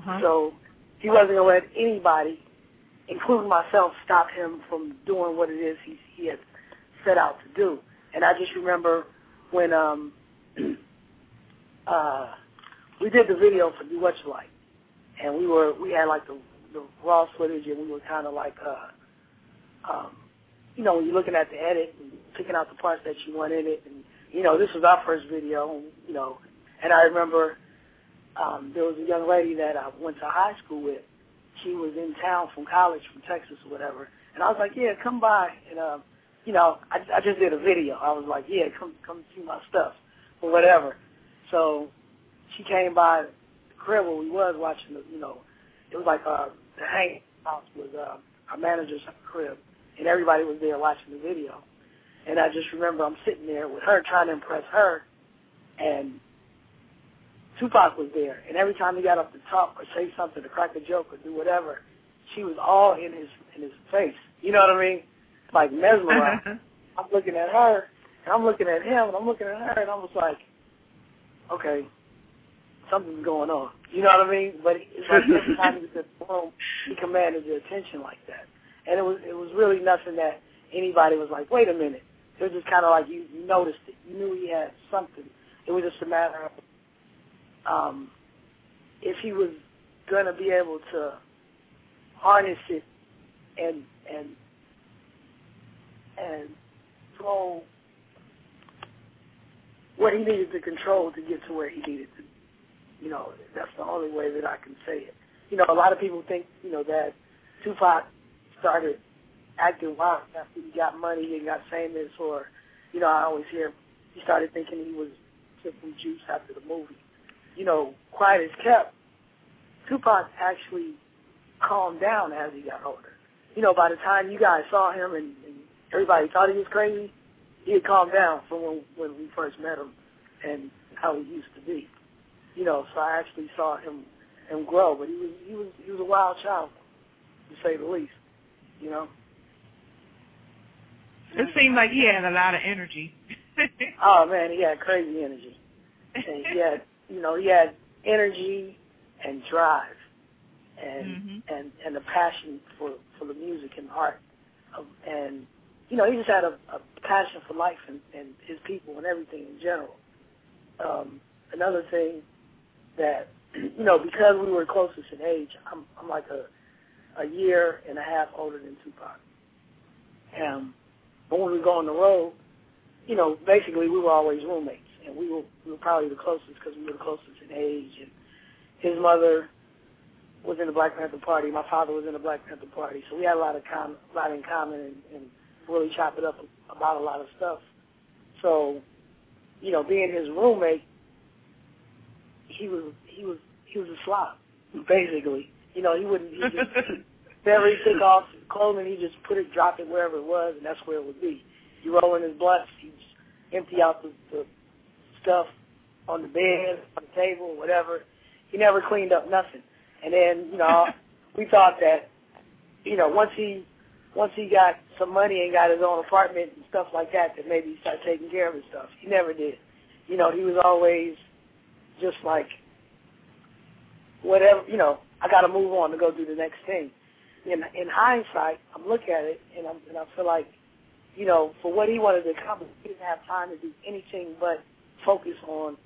Uh-huh. So he wasn't going to let anybody, including myself, stop him from doing what it is he, he had set out to do. And I just remember when um, uh, we did the video for Do What You Like, and we were we had like the, the raw footage, and we were kind of like, uh, um, you know, when you're looking at the edit and picking out the parts that you want in it, and you know, this was our first video, and, you know, and I remember um, there was a young lady that I went to high school with. She was in town from college, from Texas or whatever, and I was like, yeah, come by, and um, you know, I, I just did a video. I was like, yeah, come come see my stuff or whatever. So she came by crib where we was watching the, you know, it was like uh, the hang house was uh, our manager's crib, and everybody was there watching the video. And I just remember I'm sitting there with her trying to impress her, and Tupac was there, and every time he got up to talk or say something, or crack a joke or do whatever, she was all in his in his face. You know what I mean? Like mesmerized. I'm looking at her, and I'm looking at him, and I'm looking at her, and I was like, okay, something's going on. You know what I mean? But it's like every time he was in the room, he commanded the attention like that, and it was it was really nothing that anybody was like, wait a minute. It was just kind of like you, you noticed it. You knew he had something. It was just a matter of um, if he was going to be able to harness it and and and throw what he needed to control to get to where he needed to. You know, that's the only way that I can say it. You know, a lot of people think, you know, that Tupac started acting wild after he got money and got famous, or, you know, I always hear he started thinking he was simply juice after the movie. You know, quiet as kept, Tupac actually calmed down as he got older. You know, by the time you guys saw him and, and everybody thought he was crazy, he had calmed down from when when we first met him and how he used to be. You know, so I actually saw him him grow, but he was he was he was a wild child, to say the least. You know. It seemed like he had a lot of energy. oh man, he had crazy energy. And he had you know, he had energy and drive and mm-hmm. and and a passion for for the music and art. And you know, he just had a, a passion for life and, and his people and everything in general. Um, another thing that you know, because we were closest in age, I'm I'm like a a year and a half older than Tupac. Um, but when we go on the road, you know, basically we were always roommates, and we were we were probably the closest because we were the closest in age. And his mother was in the Black Panther Party. My father was in the Black Panther Party, so we had a lot of com- a lot in common, and, and really chop it up about a lot of stuff. So, you know, being his roommate, he was he was he was a slob, basically. You know, he wouldn't he just he took off clothing, he just put it, drop it wherever it was, and that's where it would be. You roll in his blunts, he just empty out the, the stuff on the bed, on the table, whatever. He never cleaned up nothing. And then, you know, we thought that, you know, once he once he got some money and got his own apartment and stuff like that, that maybe he started taking care of his stuff. He never did. You know, he was always just like, whatever, you know, I got to move on to go do the next thing. In in hindsight, I'm looking at it and I'm and I feel like, you know, for what he wanted to accomplish, he didn't have time to do anything but focus on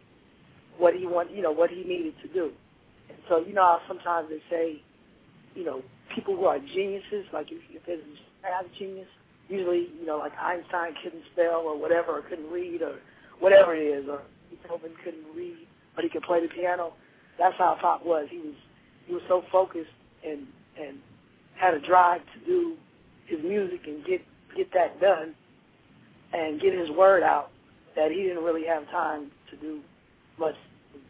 what he want, you know, what he needed to do. And so, you know, sometimes they say, you know, people who are geniuses, like if, if there's a genius, usually, you know, like Einstein couldn't spell or whatever, or couldn't read or whatever it is, or Beethoven couldn't read, but he could play the piano. That's how Pop was. He was he was so focused and and had a drive to do his music and get get that done and get his word out that he didn't really have time to do much.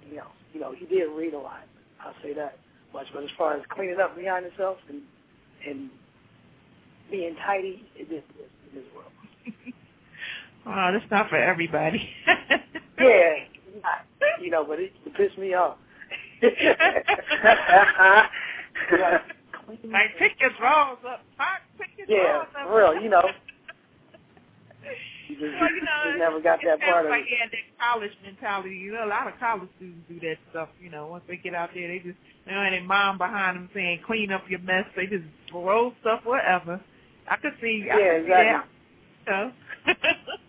You know, you know, he did read a lot. I'll say that much. But as far as cleaning up behind himself and and being tidy, it is in this world. oh, that's not for everybody. yeah, not, you know, but it, it pissed me off. like pick your drawers up, Pop. Pick your yeah, drawers up. for real, you know. You just, well, you know, just never got that part of like, it. Yeah, that college mentality. You know, a lot of college students do that stuff. You know, once they get out there, they just you know, and their mom behind them saying, "Clean up your mess." They just throw stuff whatever. I could see. Yeah, I could exactly. See that. You know?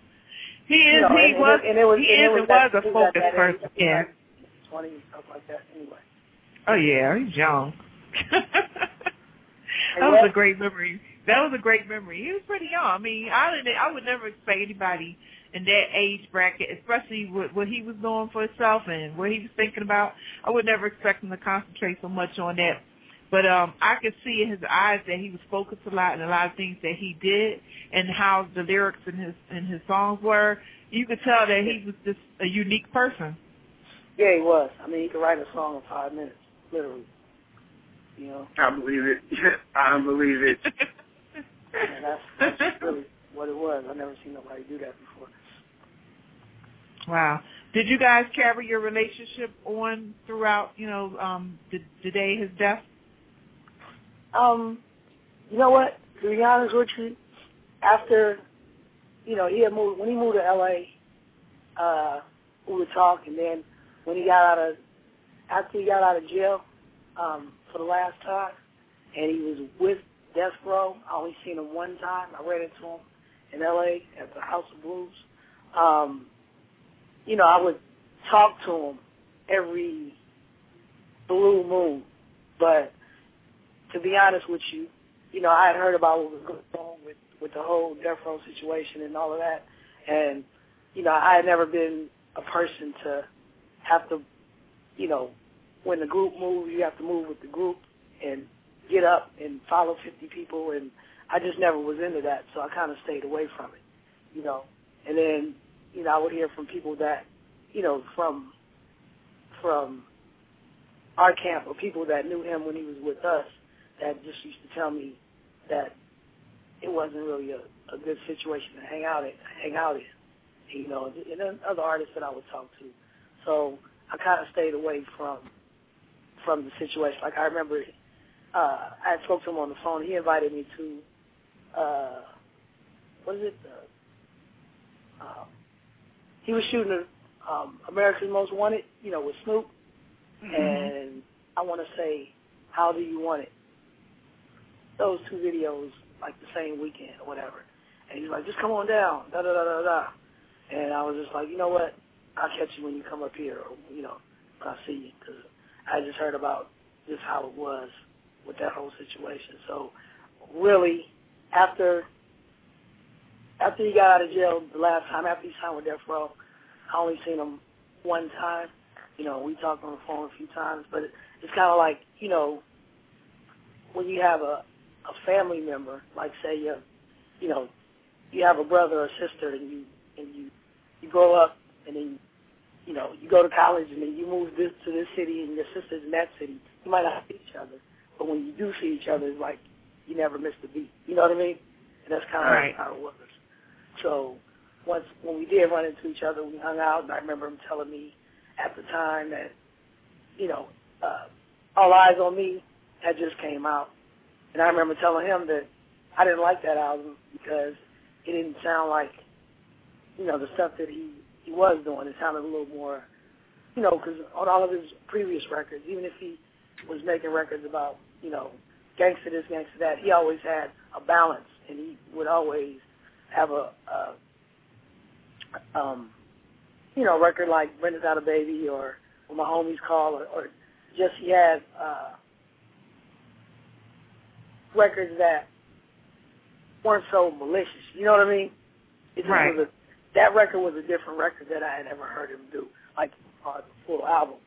he is. You know, he and, was. and it was, he is. was, and was a was at focused person. Yeah. Twenty stuff like that. Anyway. Oh yeah, he's young. That was a great memory. That was a great memory. He was pretty young. I mean, I didn't. I would never expect anybody in that age bracket, especially what, what he was doing for himself and what he was thinking about. I would never expect him to concentrate so much on that. But um, I could see in his eyes that he was focused a lot and a lot of things that he did and how the lyrics in his in his songs were. You could tell that he was just a unique person. Yeah, he was. I mean, he could write a song in five minutes, literally. You know, I believe it. I believe it. and that's, that's really what it was. I've never seen nobody do that before. Wow. Did you guys carry your relationship on throughout, you know, um, the, the day his death? Um, you know what? To be honest with you, after, you know, he had moved when he moved to L.A. Uh, we would talk, and then when he got out of after he got out of jail um, for the last time, and he was with Death Row. I only seen him one time. I ran into him in L.A. at the House of Blues. Um, you know, I would talk to him every blue moon, but to be honest with you, you know, I had heard about what was going on with with the whole Death Row situation and all of that, and you know, I had never been a person to have to, you know, when the group moves, you have to move with the group and get up and follow 50 people, and I just never was into that, so I kind of stayed away from it, you know. And then, you know, I would hear from people that, you know, from from our camp or people that knew him when he was with us that just used to tell me that it wasn't really a, a good situation to hang out in, hang out in, you know, and then other artists that I would talk to. So I kind of stayed away from from the situation. Like I remember, uh, I had spoke to him on the phone. He invited me to, uh, what is it? Uh, uh, he was shooting a, um, America's Most Wanted, you know, with Snoop, Mm-hmm. and I want to say, How Do You Want It? Those two videos, like the same weekend or whatever. And he's like, just come on down, da da da da da. And I was just like, you know what? I'll catch you when you come up here, or you know, when I see you, because I just heard about just how it was with that whole situation. So, really, after after he got out of jail the last time, after he signed with Death Row, I only seen him one time. You know, we talked on the phone a few times, but it, it's kind of like you know, when you have a a family member, like say you, you know, you have a brother or sister, and you and you you grow up, and then you know you go to college, and then you move this to this city, and your sister's in that city. You might not see each other, but when you do see each other, it's like you never missed a beat. You know what I mean? And that's kind of Right. how it was. So once when we did run into each other, we hung out, and I remember him telling me at the time that you know uh, All Eyez on Me had just came out, and I remember telling him that I didn't like that album because it didn't sound like you know the stuff that he he was doing. It sounded a little more, you know, because on all of his previous records, even if he was making records about you know gangster this, gangster that, he always had a balance, and he would always have a, a um, you know, record like Brenda's Got a Baby or When My Homies Call or, or just he had uh, records that weren't so malicious. You know what I mean? It just Right. was a, that record was a different record that I had ever heard him do, like on the full album.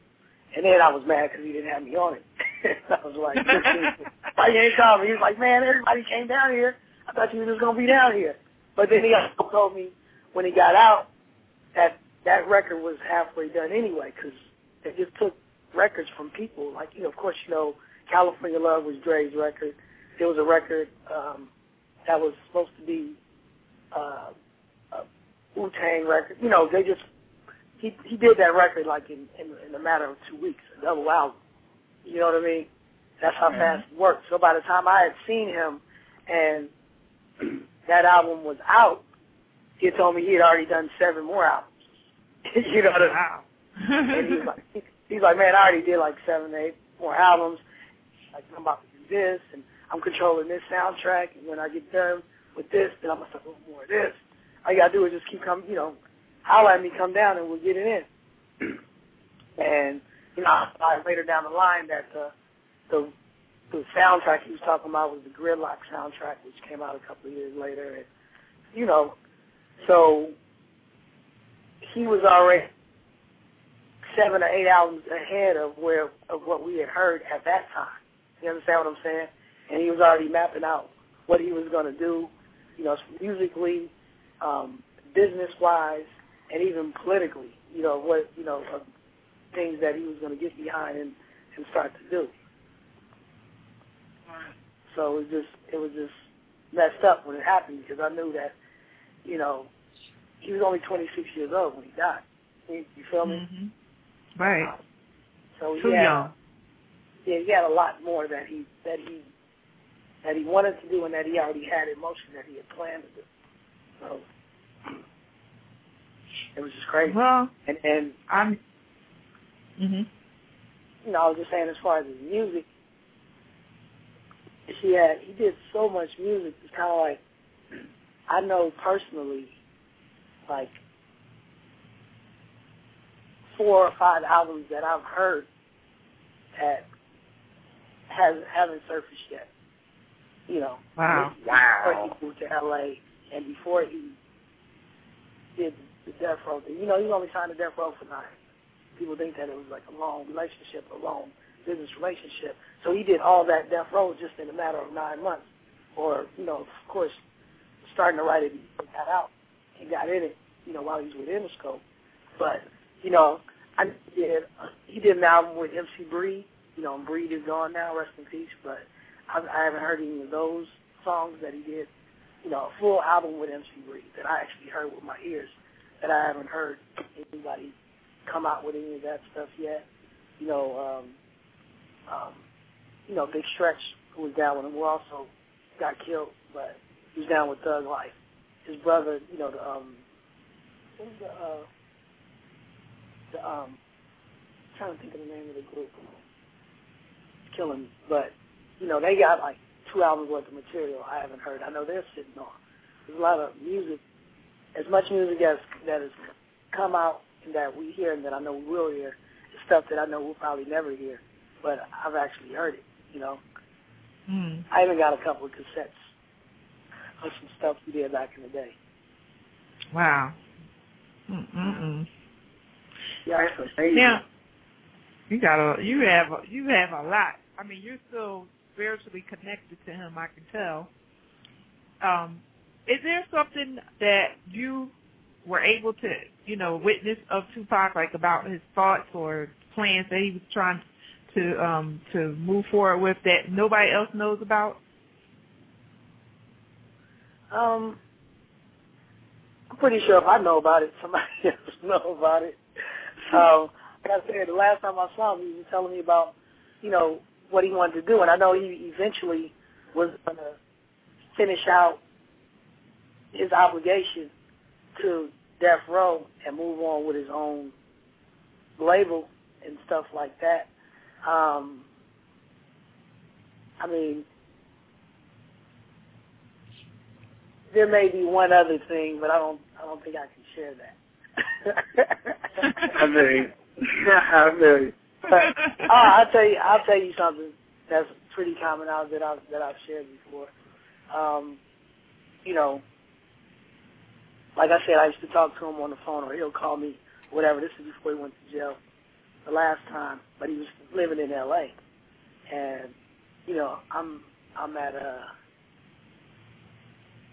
And then I was mad because he didn't have me on it. I was like, why you ain't call me? He was like, man, everybody came down here. I thought you were just gonna be down here. But then he also told me when he got out that that record was halfway done anyway because they just took records from people. Like you know, of course, you know, California Love was Dre's record. There was a record um, that was supposed to be uh, a Wu Tang record. You know, they just he he did that record like in, in in a matter of two weeks, a double album. You know what I mean? That's how fast it worked. So by the time I had seen him and that album was out, he had told me he had already done seven more albums. you know what I mean? and he's like, he's like, man, I already did like seven, eight more albums. Like I'm about to do this, and I'm controlling this soundtrack. And when I get done with this, then I'm gonna start doing more of this. All you gotta do is just keep coming, you know, holler at me, come down, and we'll get it in. and you know, I find later down the line that the the the soundtrack he was talking about was the Gridlock soundtrack, which came out a couple of years later, and you know, so he was already seven or eight albums ahead of where of what we had heard at that time. You understand what I'm saying? And he was already mapping out what he was going to do, you know, musically, um, business wise, and even politically. You know what you know uh, things that he was going to get behind and and start to do. So it was just it was just messed up when it happened because I knew that, you know, he was only 26 years old when he died. You, you feel me? Mm-hmm. Right. Uh, so Too he had, young. yeah, he had a lot more that he that he that he wanted to do and that he already had in motion that he had planned to do. So it was just crazy. Well, And and I'm. Mhm. you know, I was just saying as far as his music, he had he did so much music. It's kind of like I know personally, like four or five albums that I've heard that has haven't surfaced yet. You know, Wow. Before he moved to LA and before he did the Death Row thing, you know, he only signed to Death Row for nine. People think that it was like a long relationship, a long business relationship. So he did all that Death Row just in a matter of nine months, or you know, of course, starting to write it, he got out and got in it, you know, while he was with Interscope. But you know, I did he did an album with MC Breed. You know, and Breed is gone now, rest in peace. But I, I haven't heard any of those songs that he did. You know, a full album with MC Breed that I actually heard with my ears. That I haven't heard anybody come out with any of that stuff yet. You know, um, um, you know, Big Stretch, who was down with him, who also got killed, but he was down with Thug Life. His brother, you know, the um, what was the uh, the um, I'm trying to think of the name of the group. Killing, but you know, they got like two albums worth of material I haven't heard. I know they're sitting on. There's a lot of music, as much music as that has come out and that we hear and that I know we will hear, is stuff that I know we'll probably never hear, but I've actually heard it. You know, Mm. I even got a couple of cassettes of some stuff we did back in the day. Wow. Mm-mm. Yeah, That's amazing. Now, you got a, you have, a, you have a lot. I mean, you're so spiritually connected to him. I can tell. Um, is there something that you were able to, you know, witness of Tupac, like about his thoughts or plans that he was trying to um to move forward with that nobody else knows about? Um, I'm pretty sure if I know about it, somebody else know about it. So, like I said, the last time I saw him, he was telling me about, you know, what he wanted to do, and I know he eventually was going to finish out his obligation to Death Row and move on with his own label and stuff like that. Um, I mean, there may be one other thing, but I don't. I don't think I can share that. I mean, I mean, But oh, I'll tell you. I'll tell you something that's pretty common out that I've that I've shared before. Um, you know, like I said, I used to talk to him on the phone, or he'll call me, whatever. This is before he went to jail the last time, but he was living in L.A. And you know, I'm I'm at a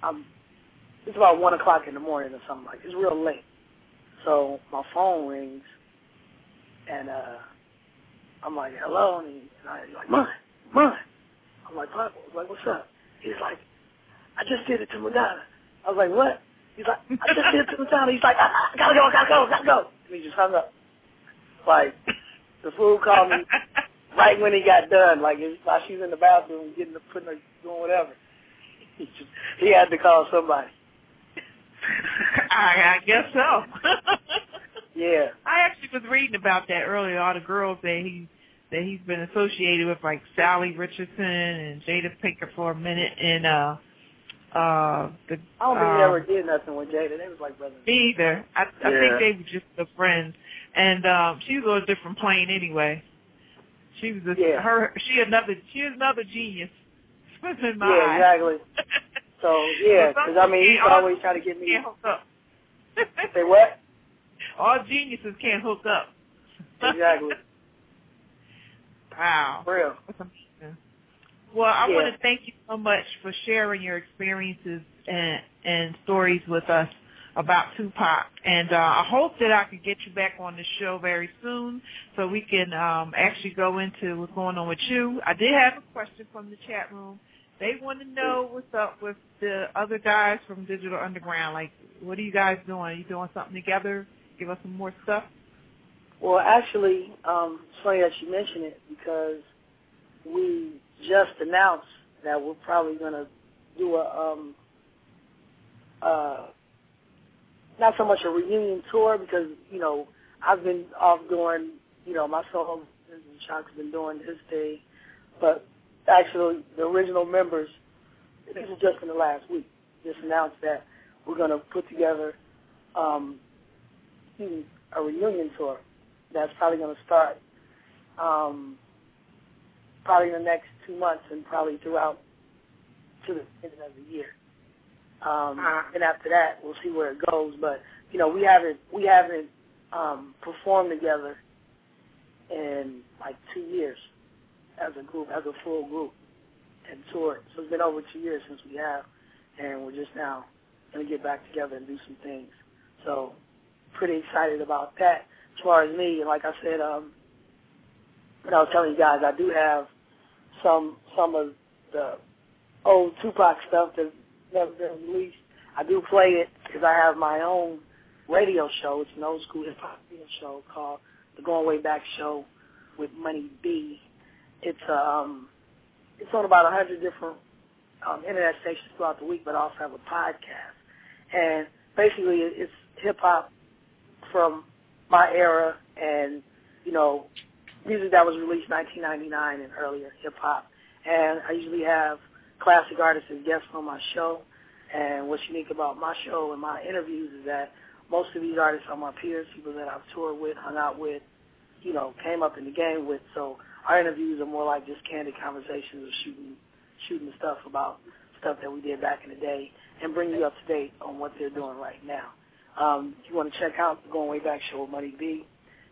I'm it's about one o'clock in the morning or something like. It's real late. So my phone rings, and uh I'm like, hello, and, I, he's like, mine, mine. I'm like, was like, what's up? He's like, I just did it to Madonna. I was like, what? He's like, I just did it to Madonna. He's like, I, I gotta go, I gotta go, I gotta go. And he just hung up. Like, the fool called me right when he got done, like while she was in the bathroom getting the putting her doing whatever. He just he had to call somebody. I, I guess so. Yeah. I actually was reading about that earlier. All the girls that he that he's been associated with, like Sally Richardson and Jada Pinkett for a minute, and uh, uh, the I don't think he ever did nothing with Jada. They was like brothers. Me either. I, I Yeah. think they were just the friends, and um, she was on a different plane anyway. She was a, Yeah. her. She another. She is another genius. in my Yeah, exactly. So yeah, because I mean he's always trying to get me. Say what? All geniuses can't hook up. Exactly. Wow. For real. That's amazing. Well, I Yeah. want to thank you so much for sharing your experiences and and stories with us about Tupac. And uh, I hope that I can get you back on the show very soon so we can um, actually go into what's going on with you. I did have a question from the chat room. They want to know what's up with the other guys from Digital Underground. Like, what are you guys doing? Are you doing something together give us some more stuff? Well, actually, um, it's funny that you mention it because we just announced that we're probably going to do a um, uh, not so much a reunion tour because you know I've been off doing you know my solo and Shock's been doing his thing, but actually the original members this is just in the last week just announced that we're going to put together um, a reunion tour that's probably going to start um, probably in the next two months and probably throughout to the end of the year. Um, uh-huh. And after that, we'll see where it goes. But you know, we haven't we haven't um, performed together in like two years as a group, as a full group, and toured. So it's been over two years since we have, and we're just now going to get back together and do some things. So pretty excited about that. As far as me, like I said, um, when I was telling you guys, I do have some some of the old Tupac stuff that never been released. I do play it because I have my own radio show. It's an old school hip hop radio show called The Going Way Back Show with Money B. It's um it's on about a hundred different um, internet stations throughout the week, but I also have a podcast. And basically, it's hip hop from my era and you know music that was released 1999 and earlier, hip hop. And I usually have classic artists as guests on my show. And what's unique about my show and my interviews is that most of these artists are my peers, people that I've toured with, hung out with, you know, came up in the game with. So our interviews are more like just candid conversations of shooting, shooting stuff about stuff that we did back in the day, and bring you up to date on what they're doing right now. Um, if you want to check out the Going Way Back Show with Money B,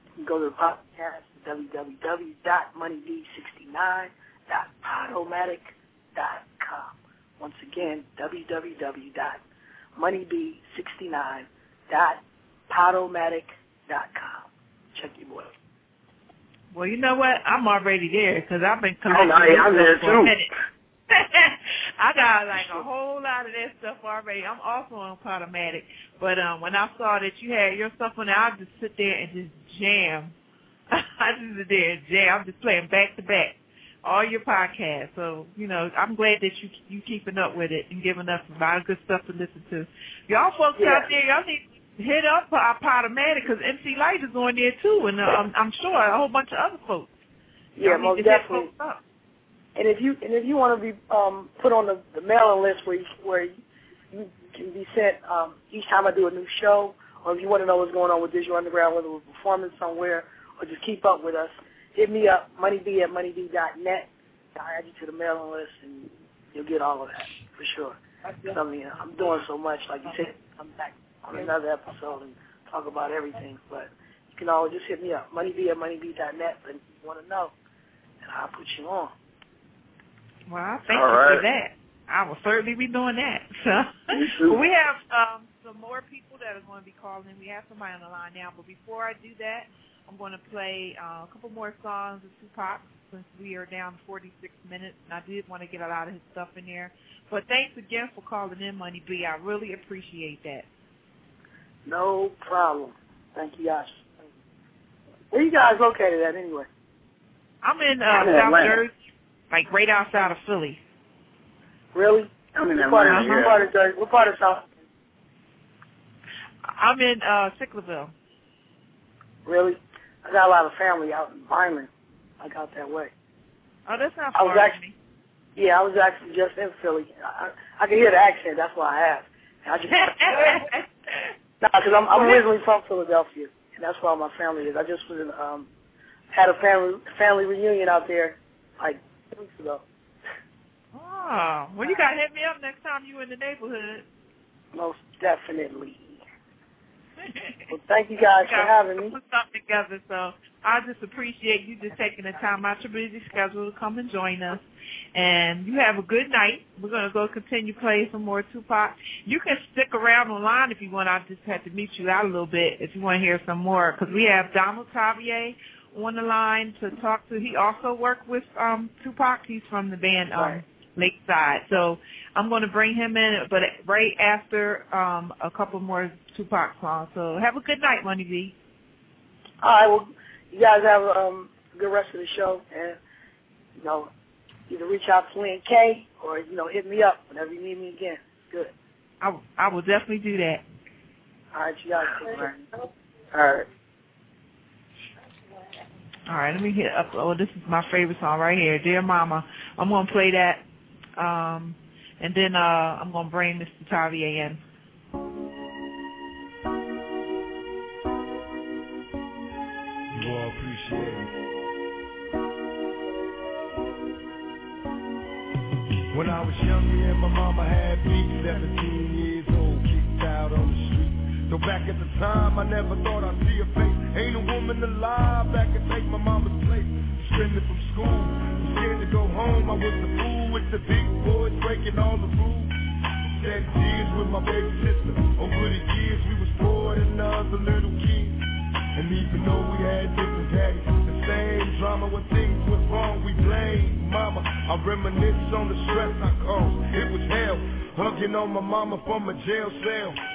you can go to the podcast www.moneyb69.podomatic.com. Once again, www.moneyb69.podomatic.com. Check your boy. Well, you know what? I'm already there because I've been collecting. Oh, I'm there too. I got like a whole lot of that stuff already. I'm also on Podomatic, but um, when I saw that you had your stuff on there, I just sit there and just jam I just sit there and jam. I'm just playing back to back all your podcasts. So you know, I'm glad that you you keeping up with it and giving us a lot of good stuff to listen to. Y'all folks yeah. out there, y'all need to hit up our Podomatic because MC Lyte is on there too, and uh, I'm, I'm sure a whole bunch of other folks. Yeah, most definitely. And if you and if you want to be um, put on the, the mailing list where you, where you can be sent um, each time I do a new show, or if you want to know what's going on with Digital Underground, whether we're performing somewhere or just keep up with us, hit me up, moneyb at moneyb.net. I'll add you to the mailing list, and you'll get all of that for sure. I mean, I'm doing so much, like you said, I'm back on another episode and talk about everything. But you can always just hit me up, moneyb at moneyb.net, and you want to know, and I'll put you on. Well, thank all you right. for that. I will certainly be doing that. So we have um, some more people that are going to be calling in. We have somebody on the line now, but before I do that, I'm going to play uh, a couple more songs of Tupac since we are down 46 minutes, and I did want to get a lot of his stuff in there. But thanks again for calling in, Money B. I really appreciate that. No problem. Thank you guys. Where you guys located at anyway? I'm in uh, in South. Jersey, like right outside of Philly. Really? I'm in What part, Atlanta. of, what part of Jersey? What part of South? I'm in uh, Sicklerville. Really? I got a lot of family out in Vineland. I got that way. Oh, that's not far. I was far from actually- me. Yeah, I was actually just in Philly. I, I can hear the accent. That's why I asked. I just no, because I'm, I'm originally from Philadelphia, and that's where all my family is. I just was in, um had a family family reunion out there like two weeks ago. oh, well, you got to hit me up next time you in the neighborhood. Most definitely. Well, thank you guys for having me. Put something together, so I just appreciate you just taking the time out your busy schedule to come and join us. And you have a good night. We're going to go continue playing some more Tupac. You can stick around online if you want. I just had to meet you out a little bit if you want to hear some more because we have Donald Tavie on the line to talk to. He also worked with um Tupac. He's from the band um Right. Lakeside. So I'm going to bring him in, but right after um, a couple more Tupac songs. So have a good night, Money B. All right. Well, you guys have um, a good rest of the show, and you know, either reach out to Lynn K or you know hit me up whenever you need me again. Good. I I will definitely do that. All right, you guys take care. All right. All right, let me hit up. Oh, this is my favorite song right here, "Dear Mama." I'm gonna play that, um, and then uh, I'm gonna bring Mr. Tavie in. When I was me and my mama had beef, 17 years So back at the time, I never thought I'd see a face. Ain't a woman alive that could take my mama's place. Suspended from school, scared to go home. I was the fool with the big boys breaking all the rules. Shed tears with my baby sister. Over the years, we was poor than other little kids. And even though we had different daddies, the same drama when things went wrong, we blame mama. I reminisce on the stress I caused. It was hell, hugging on my mama from a jail cell.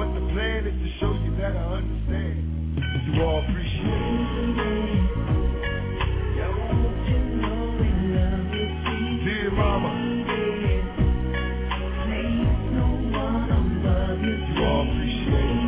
But the plan is to show you that I understand. You all appreciate it. Dear mama. You all appreciate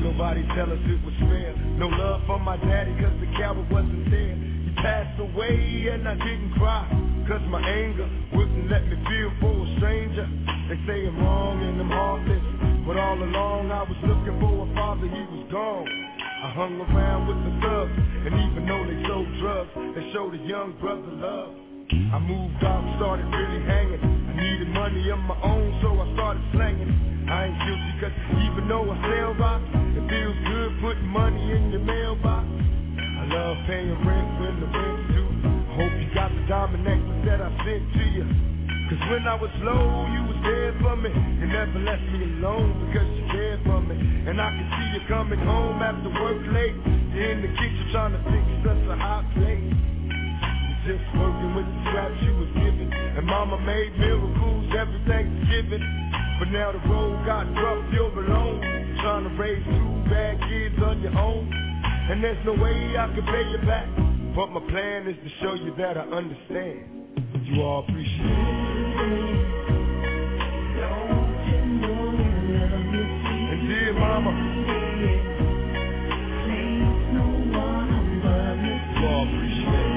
nobody tell us it was fair. No love for my daddy cause the coward wasn't there. He passed away and I didn't cry. Cause my anger wouldn't let me feel for a stranger. They say I'm wrong and I'm heartless. But all along I was looking for a father, he was gone. I hung around with the thugs, and even though they sold drugs, they showed a young brother love. I moved out, started really hanging. I needed money of my own, so I started slanging. I ain't guilty, cause even though I sell rock, it feels good putting money in your mailbox. I love paying rent when the rent's got the diamond necklace that I sent to you. Cause when I was low, you was there for me. You never left me alone because you cared for me. And I can see you coming home after work late. You're in the kitchen trying to fix such a hot plate. You just working with the scraps you was given. And mama made miracles every Thanksgiving. But now the road got rough, you're alone. Trying to raise two bad kids on your own. And there's no way I can pay you back. But my plan is to show you that I understand. You all appreciate it. And dear mama, you all appreciate it.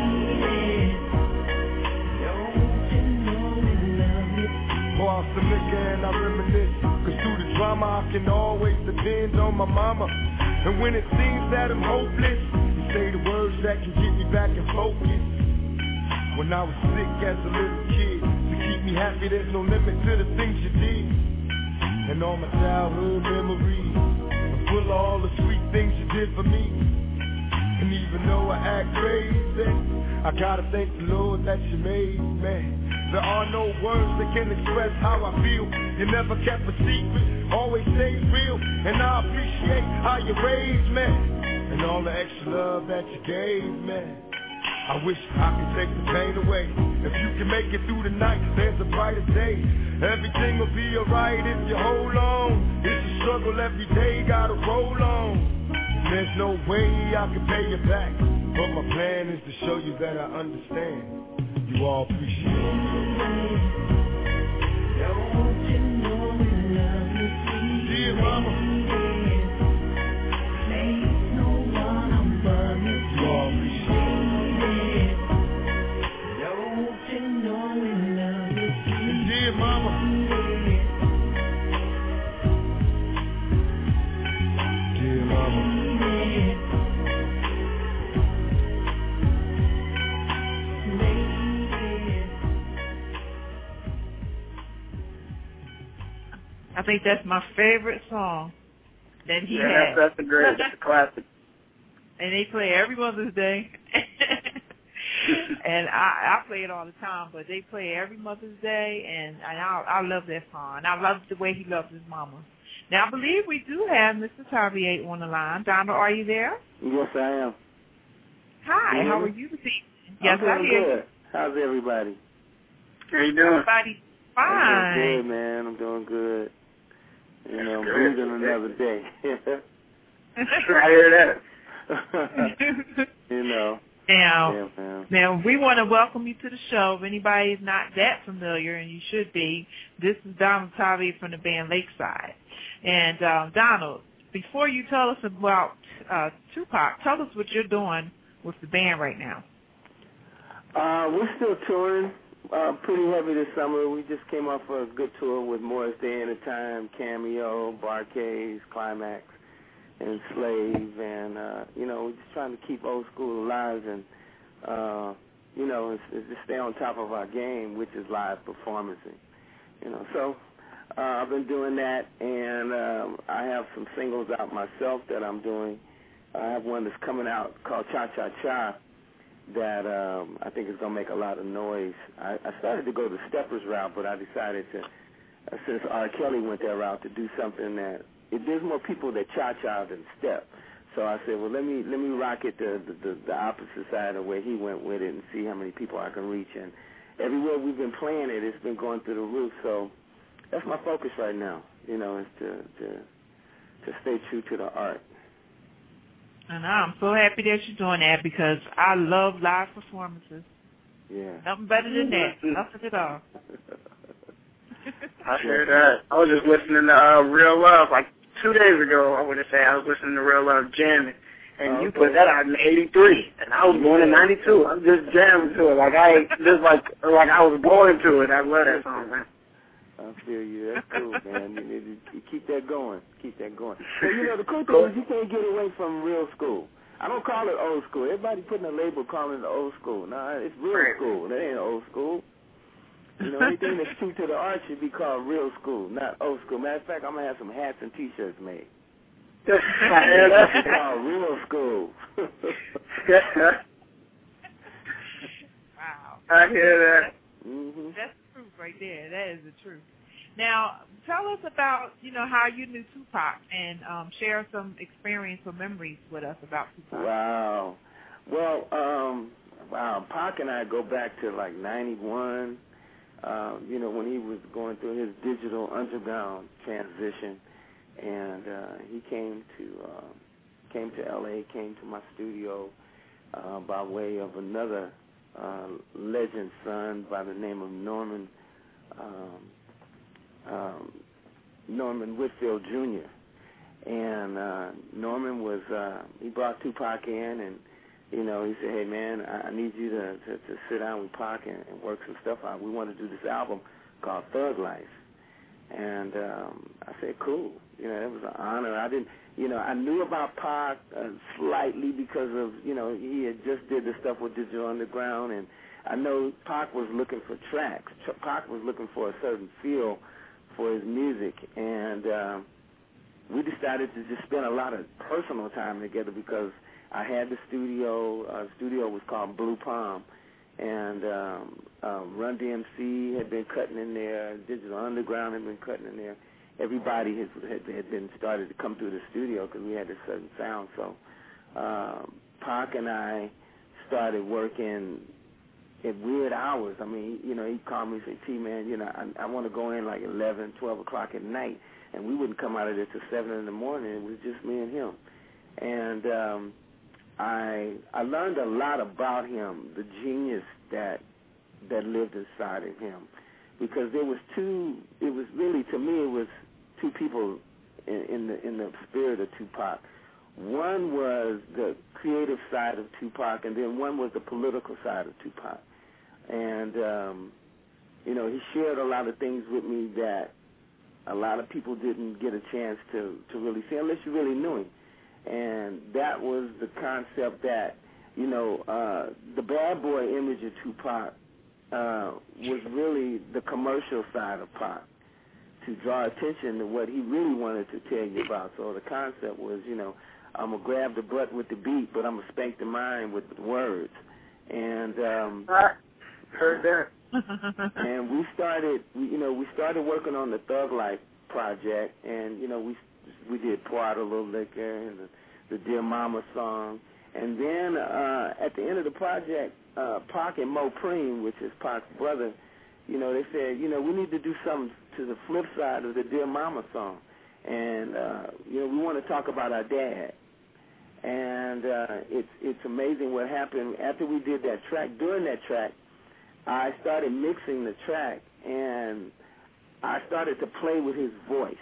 Liquor and I reminisce. Cause through the drama I can always depend on my mama. And when it seems that I'm hopeless, say the words that can get me back in focus. When I was sick as a little kid, to keep me happy, there's no limit to the things you did. And all my childhood memories are full of all the sweet things you did for me. And even though I act crazy, I gotta thank the Lord that you made me. There are no words that can express how I feel. You never kept a secret, always stayed real. And I appreciate how you raised me. And all the extra love that you gave me. I wish I could take the pain away. If you can make it through the night, there's a brighter day. Everything will be alright if you hold on. It's a struggle every day, gotta roll on. There's no way I can pay you back. But my plan is to show you that I understand. You all appreciate it. Mama. You appreciate it. And dear mama. I think that's my favorite song that he yeah, had. That's, that's a great, that's a classic. And they play every Mother's Day. and I, I play it all the time, but they play every Mother's Day, and, and I, I love that song. And I love the way he loves his mama. Now, I believe we do have Mr. Tavie on the line. Donald, are you there? Yes, I am. Hi, you how are you this evening? Yes, I'm I hear good. you. How's everybody? How you doing? Everybody's I'm fine. doing good, man. I'm doing good. You know, I'm Good. breathing another day. I hear that. you know. now, Yeah, now we want to welcome you to the show. If anybody is not that familiar, and you should be, this is Donald Tavie from the band Lakeside. And um, Donald, before you tell us about uh, Tupac, tell us what you're doing with the band right now. Uh, we're still touring uh, pretty heavy this summer. We just came off a good tour with Morris Day and a Time, Cameo, Bar-Kays, Klymaxx, and Slave, and uh, you know, we're just trying to keep old school alive and uh, you know, it's, just stay on top of our game, which is live performancing. You know, so uh, I've been doing that, and um, I have some singles out myself that I'm doing. I have one that's coming out called Cha Cha Cha that um, I think is going to make a lot of noise. I, I started to go the Steppers route, but I decided to, uh, since R. Kelly went that route, to do something that it, there's more people that cha-cha than step. So I said, well, let me let me rock it the, the the opposite side of where he went with it and see how many people I can reach. And everywhere we've been playing it, it's been going through the roof. So that's my focus right now. You know, is to to to stay true to the art. And I'm so happy that you're doing that because I love live performances. Yeah. Nothing better than that. Nothing at all. I hear that. I was just listening to uh, Real Love like two days ago. I would have said I was listening to Real Love jamming, and oh, you put that out in '83, and I was born in '92. I'm just jamming to it, like I just like like I was born to it. I love that song, man. I feel you. That's cool, man. You need to keep that going. Keep that going. But you know, the cool thing is you can't get away from real school. I don't call it old school. Everybody putting a label calling it old school. No, it's real Right. school. That ain't old school. You know, anything that's true to the art should be called real school, not old school. Matter of fact, I'm gonna have some hats and T-shirts made. I hear It's called real school. Wow. I hear that. hmm That's the truth right there. That is the truth. Now, tell us about, you know, how you knew Tupac and um, share some experience or memories with us about Tupac. Wow. Well, um, wow, Pac and I go back to like 91, um, you know, when he was going through his digital underground transition. And uh, he came to uh, came to L.A., came to my studio uh, by way of another uh, legend son by the name of Norman um, um, Norman Whitfield Jr. And uh, Norman was uh, he brought Tupac in, and you know he said, "Hey man, I, need you to, to to sit down with Pac and, and work some stuff out. We want to do this album called Thug Life." And um, I said, "Cool." You know, it was an honor. I didn't, you know, I knew about Pac uh, slightly because of you know he had just did the stuff with Digital Underground, and I know Pac was looking for tracks. Pac was looking for a certain feel for his music, and um, we decided to just spend a lot of personal time together because I had the studio. Uh, studio was called Blue Palm, and um, um, Run DMC had been cutting in there. Digital Underground had been cutting in there. Everybody has, had, had been started to come through the studio because we had a certain sound. So um, Pac and I started working at weird hours. I mean, you know, he'd call me and say, T, man, you know, I, I want to go in like 11, 12 o'clock at night. And we wouldn't come out of there till 7 in the morning. It was just me and him. And um, I I learned a lot about him, the genius that that lived inside of him, because there was two. It was really to me, it was two people in, in the in the spirit of Tupac. One was the creative side of Tupac, and then one was the political side of Tupac. And um, you know, he shared a lot of things with me that a lot of people didn't get a chance to to really see unless you really knew him. And that was the concept that you know uh, the bad boy image of Tupac uh, was really the commercial side of Pac. to draw attention to what he really wanted to tell you about. So the concept was, you know, I'm gonna grab the butt with the beat, but I'm gonna spank the mind with the words. And um, heard that. and we started, we, you know, we started working on the Thug Life project, and you know, we we did pour out a little liquor and the, the Dear Mama song, and then uh, at the end of the project, uh, Pac and Mo Preem, which is Pac's brother, you know, they said, you know, we need to do something to the flip side of the Dear Mama song, and uh, you know, we want to talk about our dad. And uh, it's it's amazing what happened after we did that track. During that track, I started mixing the track, and I started to play with his voice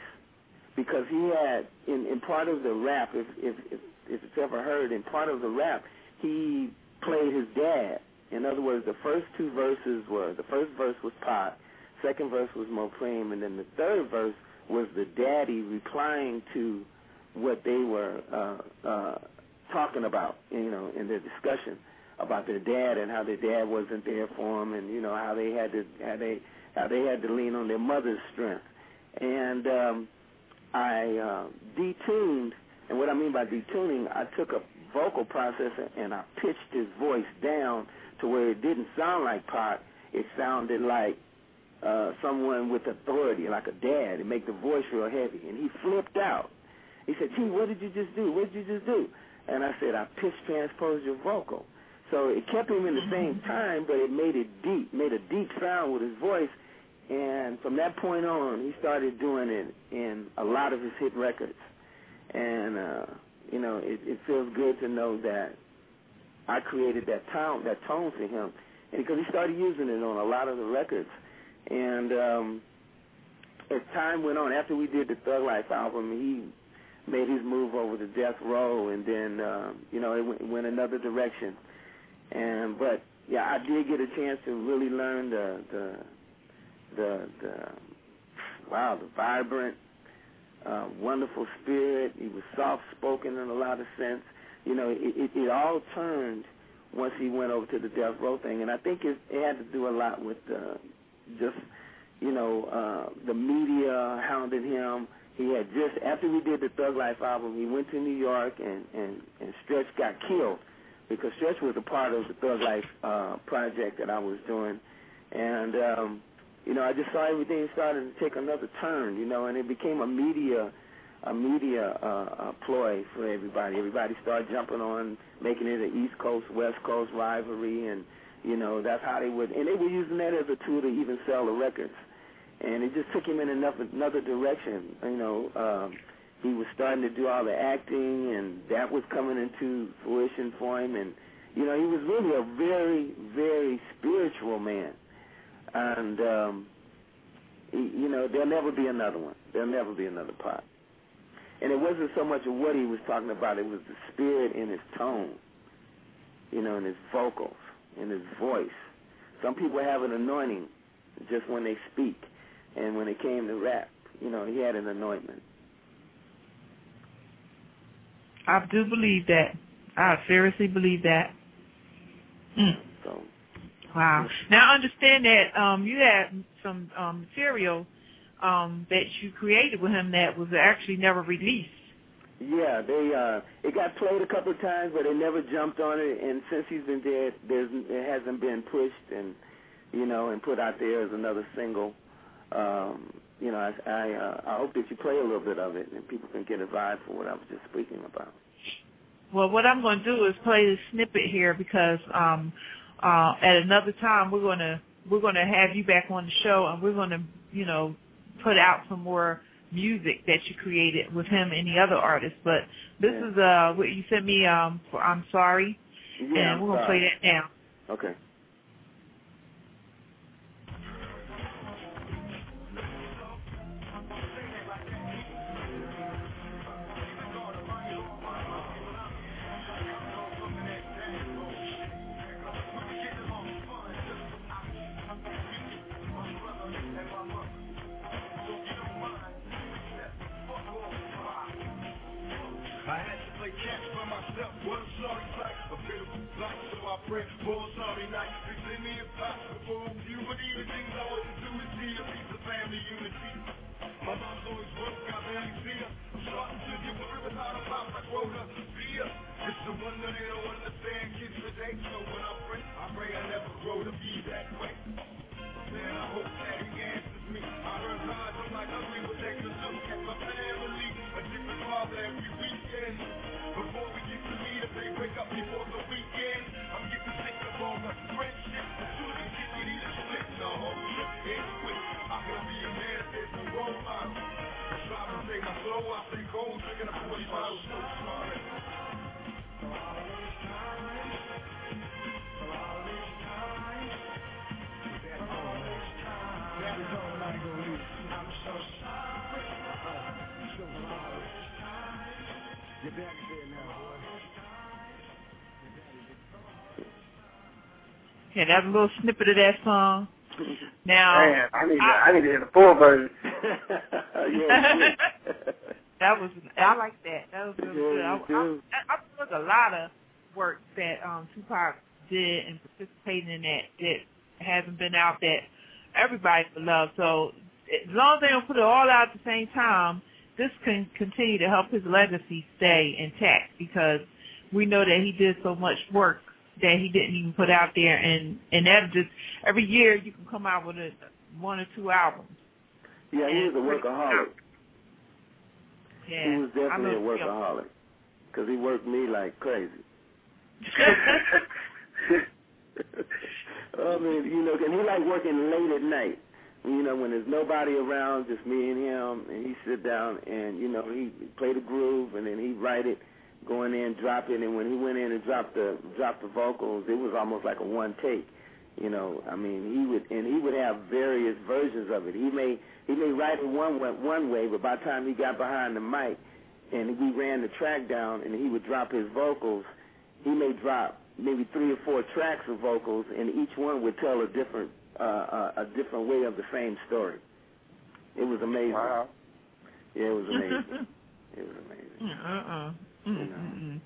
because he had in, in part of the rap, if, if if if it's ever heard, in part of the rap, he played his dad. In other words, the first two verses were the first verse was Pac, second verse was Mopreme, and then the third verse was the daddy replying to what they were uh, uh, talking about, you know, in their discussion about their dad and how their dad wasn't there for them, and you know how they had to how they how they had to lean on their mother's strength. And um, I uh, detuned, and what I mean by detuning, I took a vocal processor and I pitched his voice down to where it didn't sound like Pac. It sounded like uh, someone with authority, like a dad, and make the voice real heavy. And he flipped out. He said, "Gee, what did you just do? What did you just do?" And I said, "I pitch transposed your vocal." So it kept him in the same time, but it made it deep, made a deep sound with his voice. And from that point on, he started doing it in a lot of his hit records. And uh, you know, it, it feels good to know that I created that tone, that tone for him, and because he started using it on a lot of the records. And um, as time went on, after we did the Thug Life album, he made his move over to Death Row, and then um, you know it went, went another direction. And but yeah, I did get a chance to really learn the the the, the wow the vibrant, uh, wonderful spirit. He was soft spoken in a lot of sense. You know, it, it, it all turned once he went over to the Death Row thing, and I think it, it had to do a lot with uh, just you know uh, the media hounded him. He had just after we did the Thug Life album, he went to New York and and and Stretch got killed because Stretch was a part of the Thug Life uh, project that I was doing, and um, you know I just saw everything started to take another turn, you know, and it became a media a media uh, uh, ploy for everybody. Everybody started jumping on, making it an East Coast West Coast rivalry, and you know that's how they would, and they were using that as a tool to even sell the records, and it just took him in another another direction, you know. Um, he was starting to do all the acting, and that was coming into fruition for him. And you know, he was really a very, very spiritual man. And um, you know, there'll never be another one. There'll never be another pot. And it wasn't so much of what he was talking about; it was the spirit in his tone, you know, in his vocals, in his voice. Some people have an anointing just when they speak, and when it came to rap, you know, he had an anointment. I do believe that. I seriously believe that. Mm. Wow. Now I understand that um, you had some um, material um, that you created with him that was actually never released. Yeah, they uh it got played a couple of times, but they never jumped on it. And since he's been dead, there's it hasn't been pushed and you know and put out there as another single. Um, you know, I I, uh, I hope that you play a little bit of it and people can get a vibe for what I was just speaking about. Well, what I'm going to do is play the snippet here because um, uh, at another time we're going to we're going to have you back on the show and we're going to you know put out some more music that you created with him and the other artists. But this Yeah. is uh what you sent me um for I'm sorry, Yeah, and we're gonna play that now. Okay. For a sorry night. In me impossible. Puberty, the things I wouldn't do is see a piece of family unity. My mom's always working, I barely see her. I'm starting to get worried without a pop like Rhoda. Beer. It's the one that Your daddy's dead now, boy. Yeah, that's a little snippet of that song. Now, Man, I need to, I need to hear the full version. yeah, that was I like that. That was really good. I, Yeah, you I, I, I took a lot of work that um Tupac did and participated in that that hasn't been out that everybody would love. So as long as they don't put it all out at the same time, this can continue to help his legacy stay intact because we know that he did so much work that he didn't even put out there and and that just every year you can come out with a one or two albums. yeah, he was a workaholic. Yeah, He was definitely a workaholic because he worked me like crazy. Oh, I mean, you know, and he like working late at night. You know, when there's nobody around, just me and him, and he sit down and you know he play the groove and then he write it, go in drop it. And when he went in and dropped the dropped the vocals, it was almost like a one take. You know, I mean, he would and he would have various versions of it. He may he may write it one way, one way, but by the time he got behind the mic and we ran the track down and he would drop his vocals, he may drop maybe three or four tracks of vocals, and each one would tell a different uh, a different way of the same story. It was amazing. Wow. Yeah, it was amazing. it was amazing. Uh-uh. Mm-mm.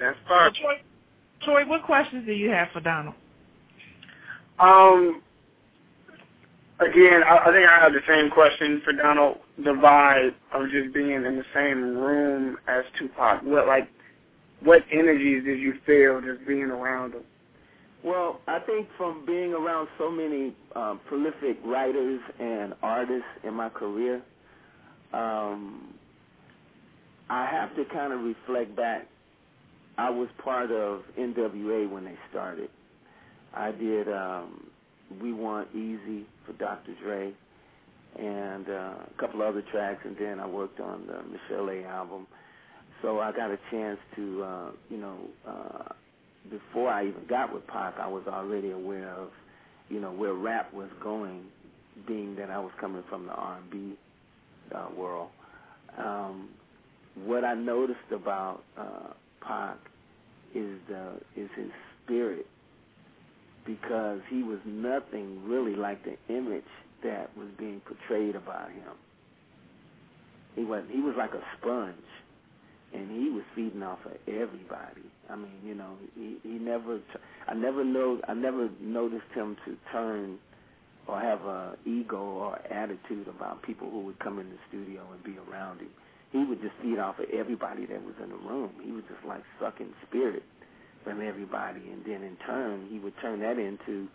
That's So, fine. Troy, Troy, what questions do you have for Donald? Um, again, I, I think I have the same question for Donald. The vibe of just being in the same room as Tupac. What like, what energies did you feel just being around him? Well, I think from being around so many um, prolific writers and artists in my career, um, I have to kind of reflect back. I was part of NWA when they started. I did um, We Want Eazy for Dr. Dre and uh, a couple other tracks, and then I worked on the Michel'le album. So I got a chance to, uh, you know, uh, before I even got with Pac, I was already aware of, you know, where rap was going, being that I was coming from the R&B uh, world. Um, what I noticed about uh, Pac is the is his spirit, because he was nothing really like the image that was being portrayed about him. He was he was like a sponge and he was feeding off of everybody. I mean, you know, he he never. I never know. I never noticed him to turn or have a ego or attitude about people who would come in the studio and be around him. He would just feed off of everybody that was in the room. He was just like sucking spirit from everybody, and then in turn, he would turn that into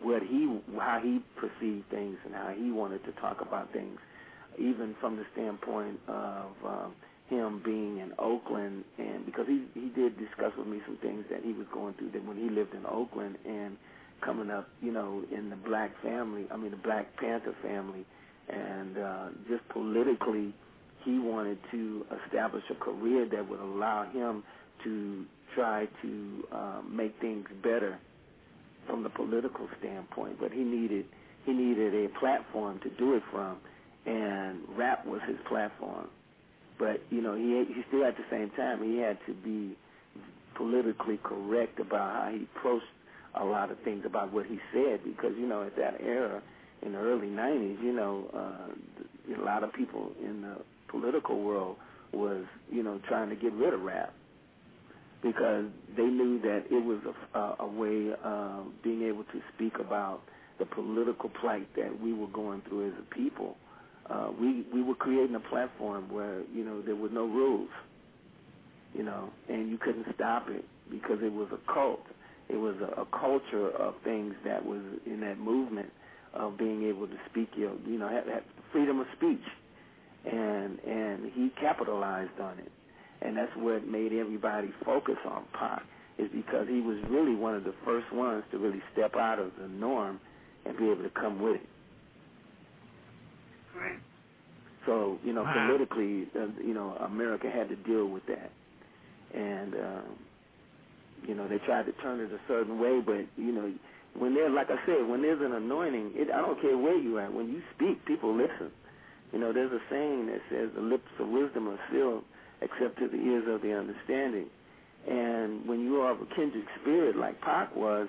what he, how he perceived things and how he wanted to talk about things, even from the standpoint of. Um, him being in Oakland and because he he did discuss with me some things that he was going through that when he lived in Oakland and coming up, you know, in the black family, I mean the Black Panther family and uh just politically he wanted to establish a career that would allow him to try to uh, make things better from the political standpoint, but he needed he needed a platform to do it from and rap was his platform but you know he he still at the same time he had to be politically correct about how he approached a lot of things about what he said because you know at that era in the early 90s you know uh a lot of people in the political world was you know trying to get rid of rap because they knew that it was a, a, a way of being able to speak about the political plight that we were going through as a people uh, we we were creating a platform where you know there were no rules, you know, and you couldn't stop it because it was a cult. It was a, a culture of things that was in that movement of being able to speak your, you know, have, have freedom of speech, and and he capitalized on it, and that's what made everybody focus on Pac is because he was really one of the first ones to really step out of the norm and be able to come with it. Right. So you know, Wow. politically, uh, you know, America had to deal with that, and um, you know, they tried to turn it a certain way, but you know, when there, like I said, when there's an anointing, it, I don't care where you at. When you speak, people listen. You know, there's a saying that says, "The lips of wisdom are sealed, except to the ears of the understanding." And when you are of a kindred spirit, like Pac was,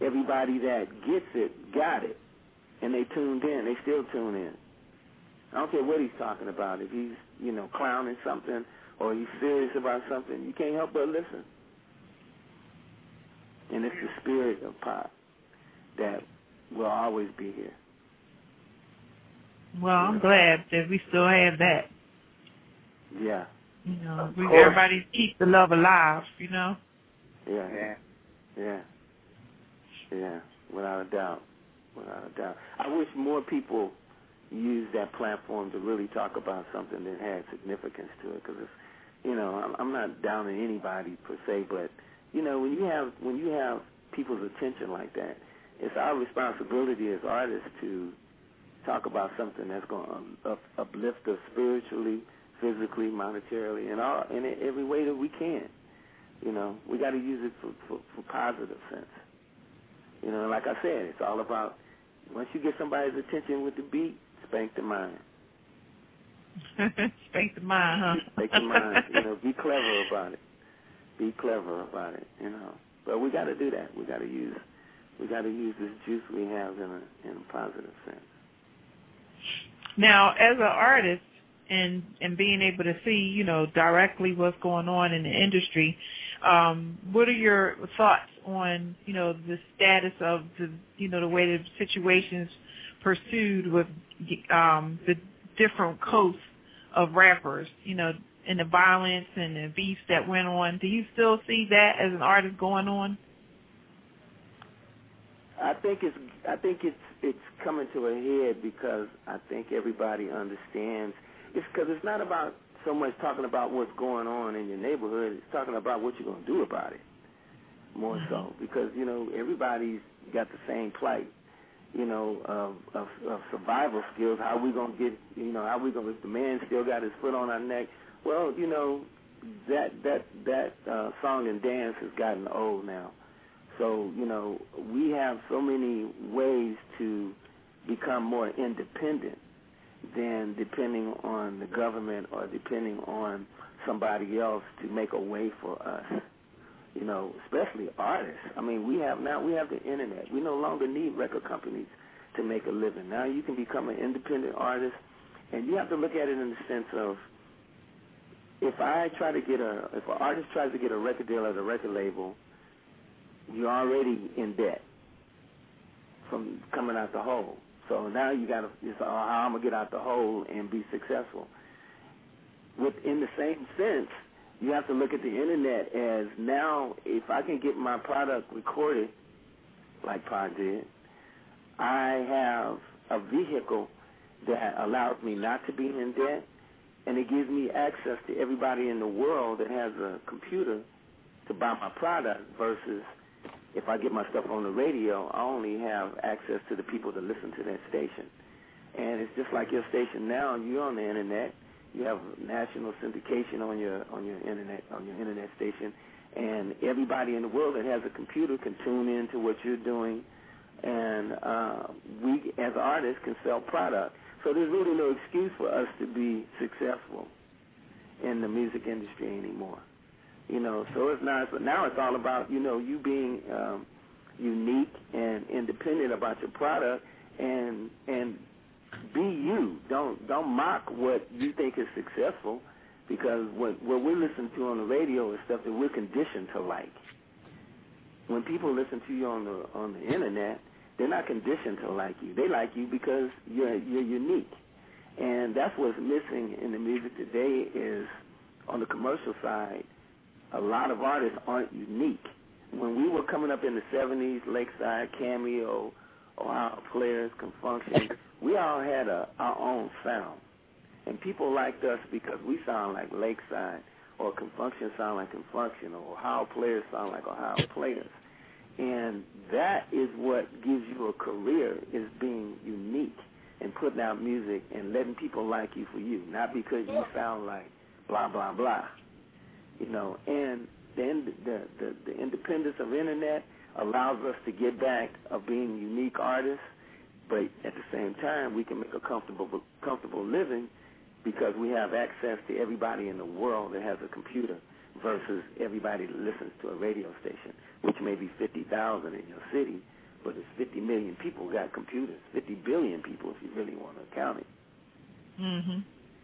everybody that gets it got it, and they tuned in. They still tune in. I don't care what he's talking about. If he's, you know, clowning something or he's serious about something, you can't help but listen. And it's the spirit of Pac that will always be here. Well, I'm glad that we still have that. Yeah, You know, Of we course. everybody keep the love alive. You know. yeah, Yeah. yeah, yeah, without a doubt, Uh, doubt. I wish more people use that platform to really talk about something that had significance to it, because it's, you know, I'm, not downing anybody per se, but you know, when you have when you have people's attention like that, it's our responsibility as artists to talk about something that's going to up, uplift us spiritually, physically, monetarily, and all in every way that we can. You know, we got to use it for, for for positive sense. You know, like I said, it's all about once you get somebody's attention with the beat, spank the mind. Spank the mind, huh? Spank the mind. You know, be clever about it. Be clever about it. You know, but we got to do that. We got to use we got to use this juice we have in a in a positive sense. Now, as an artist and and being able to see, you know, directly what's going on in the industry, um, what are your thoughts on, you know, the status of the, you know, the way the situations pursued with um, the different coasts of rappers, you know, and the violence and the beef that went on. Do you still see that as an artist going on? I think it's I think it's it's coming to a head because I think everybody understands. It's because it's not about so much talking about what's going on in your neighborhood. It's talking about what you're going to do about it. More so because you know everybody's got the same plight. You know of, of, of survival skills. How we gonna get? You know how we gonna? If the man still got his foot on our neck, well, you know that that that uh, song and dance has gotten old now. So, you know, we have so many ways to become more independent than depending on the government or depending on somebody else to make a way for us. You know, especially artists. I mean, we have now we have the internet. We no longer need record companies to make a living. Now you can become an independent artist and you have to look at it in the sense of if I try to get a if an artist tries to get a record deal at a record label you're already in debt from coming out the hole. So now you got to, it's uh, how I'm gonna get out the hole and be successful. Within the same sense, you have to look at the internet as now, if I can get my product recorded, like Pod did, I have a vehicle that allows me not to be in debt, and it gives me access to everybody in the world that has a computer to buy my product versus if I get my stuff on the radio, I only have access to the people that listen to that station. And it's just like your station now, you're on the internet. You have national syndication on your on your internet on your internet station, and everybody in the world that has a computer can tune in to what you're doing, and uh, we as artists can sell product. So there's really no excuse for us to be successful in the music industry anymore. You know, so it's not. But now it's all about you know you being um, unique and independent about your product, and and be you. Don't don't mock what you think is successful, because what what we listen to on the radio is stuff that we're conditioned to like. When people listen to you on the on the internet, they're not conditioned to like you. They like you because you're you're unique, and that's what's missing in the music today. Is on the commercial side, a lot of artists aren't unique. When we were coming up in the '70s, Lakeside, Cameo, Ohio Players, Con Funk we all had a, our own sound, and people liked us because we sound like Lakeside, or Con Funk sound like Con Funk Shun, or Ohio Players sound like Ohio Players. And that is what gives you a career is being unique and putting out music and letting people like you for you, not because you sound like blah blah blah. You know, and then the the, the independence of internet allows us to get back of being unique artists, but at the same time we can make a comfortable comfortable living because we have access to everybody in the world that has a computer versus everybody that listens to a radio station, which may be 50,000 in your city, but it's 50 million people got computers, 50 billion people if you really want to count it. Mhm.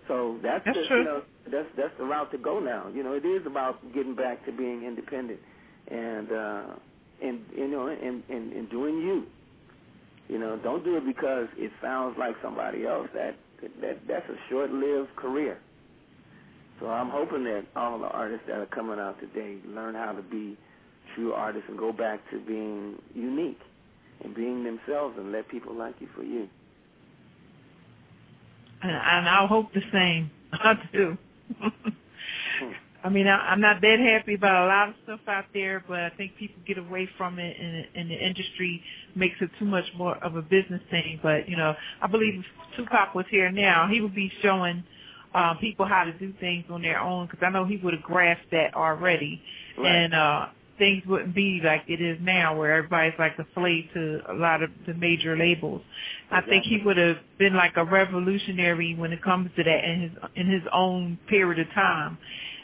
So that's, That's the, true. you know that's that's the route to go now. You know, it is about getting back to being independent and uh and you know and, and, and doing you. You know, don't do it because it sounds like somebody else. That that that's a short lived career. So I'm hoping that all the artists that are coming out today learn how to be true artists and go back to being unique and being themselves and let people like you for you. And, and I hope the same. I do. I mean, I, I'm not that happy about a lot of stuff out there, but I think people get away from it, and, and the industry makes it too much more of a business thing. But you know, I believe if Tupac was here now, he would be showing um, people how to do things on their own because I know he would have grasped that already, Right. and uh, things wouldn't be like it is now, where everybody's like a slave to a lot of the major labels. I think he would have been like a revolutionary when it comes to that in his in his own period of time.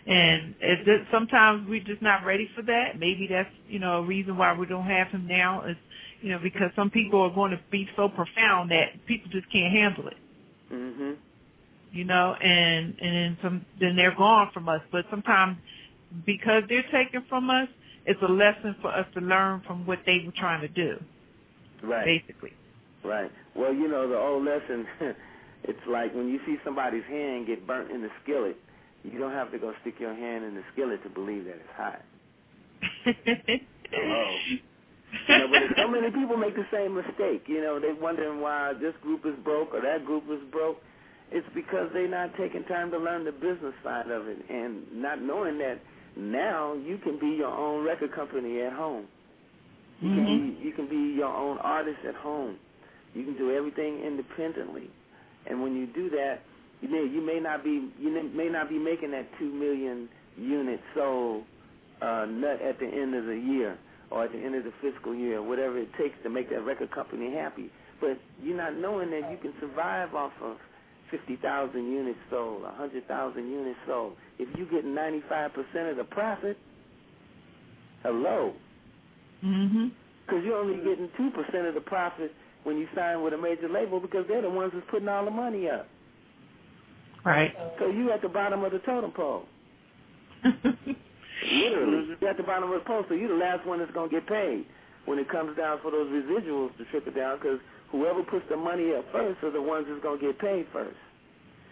And it, it, sometimes we're just not ready for that. Maybe that's you know a reason why we don't have him now is you know because some people are going to be so profound that people just can't handle it Mm-hmm. you know, and and then some then they're gone from us. But sometimes because they're taken from us, it's a lesson for us to learn from what they were trying to do, Right. basically. Right. Well, you know, the old lesson, it's like when you see somebody's hand get burnt in the skillet, you don't have to go stick your hand in the skillet to believe that it's hot. Oh. You know, but so many people make the same mistake. You know, they're wondering why this group is broke or that group is broke. It's because they're not taking time to learn the business side of it and not knowing that now you can be your own record company at home. You can be you can be your own artist at home. You can do everything independently, and when you do that, you may you may not be you may not be making that two million unit sold uh, nut at the end of the year or at the end of the fiscal year, whatever it takes to make that record company happy. But you're not knowing that you can survive off of fifty thousand units sold, a hundred thousand units sold. If you get ninety five percent of the profit, hello. Mhm. Because you're only getting 2% of the profit when you sign with a major label because they're the ones that's putting all the money up. Right. So you at the bottom of the totem pole. Literally. You're at the bottom of the pole, so you're the last one that's going to get paid when it comes down for those residuals to trickle down because whoever puts the money up first are the ones that's going to get paid first.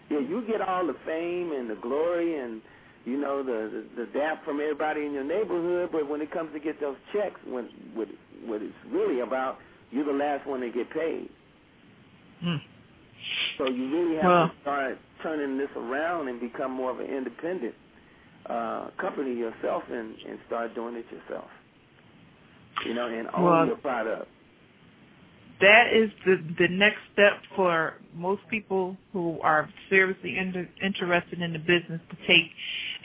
Yeah, you get all the fame and the glory and you know the the, the dap from everybody in your neighborhood, but when it comes to get those checks, when what what it's really about, you're the last one to get paid. Hmm. So you really have Well- to start turning this around and become more of an independent uh, company yourself and and start doing it yourself. You know, and own Well- your product. That is the the next step for most people who are seriously inter- interested in the business to take.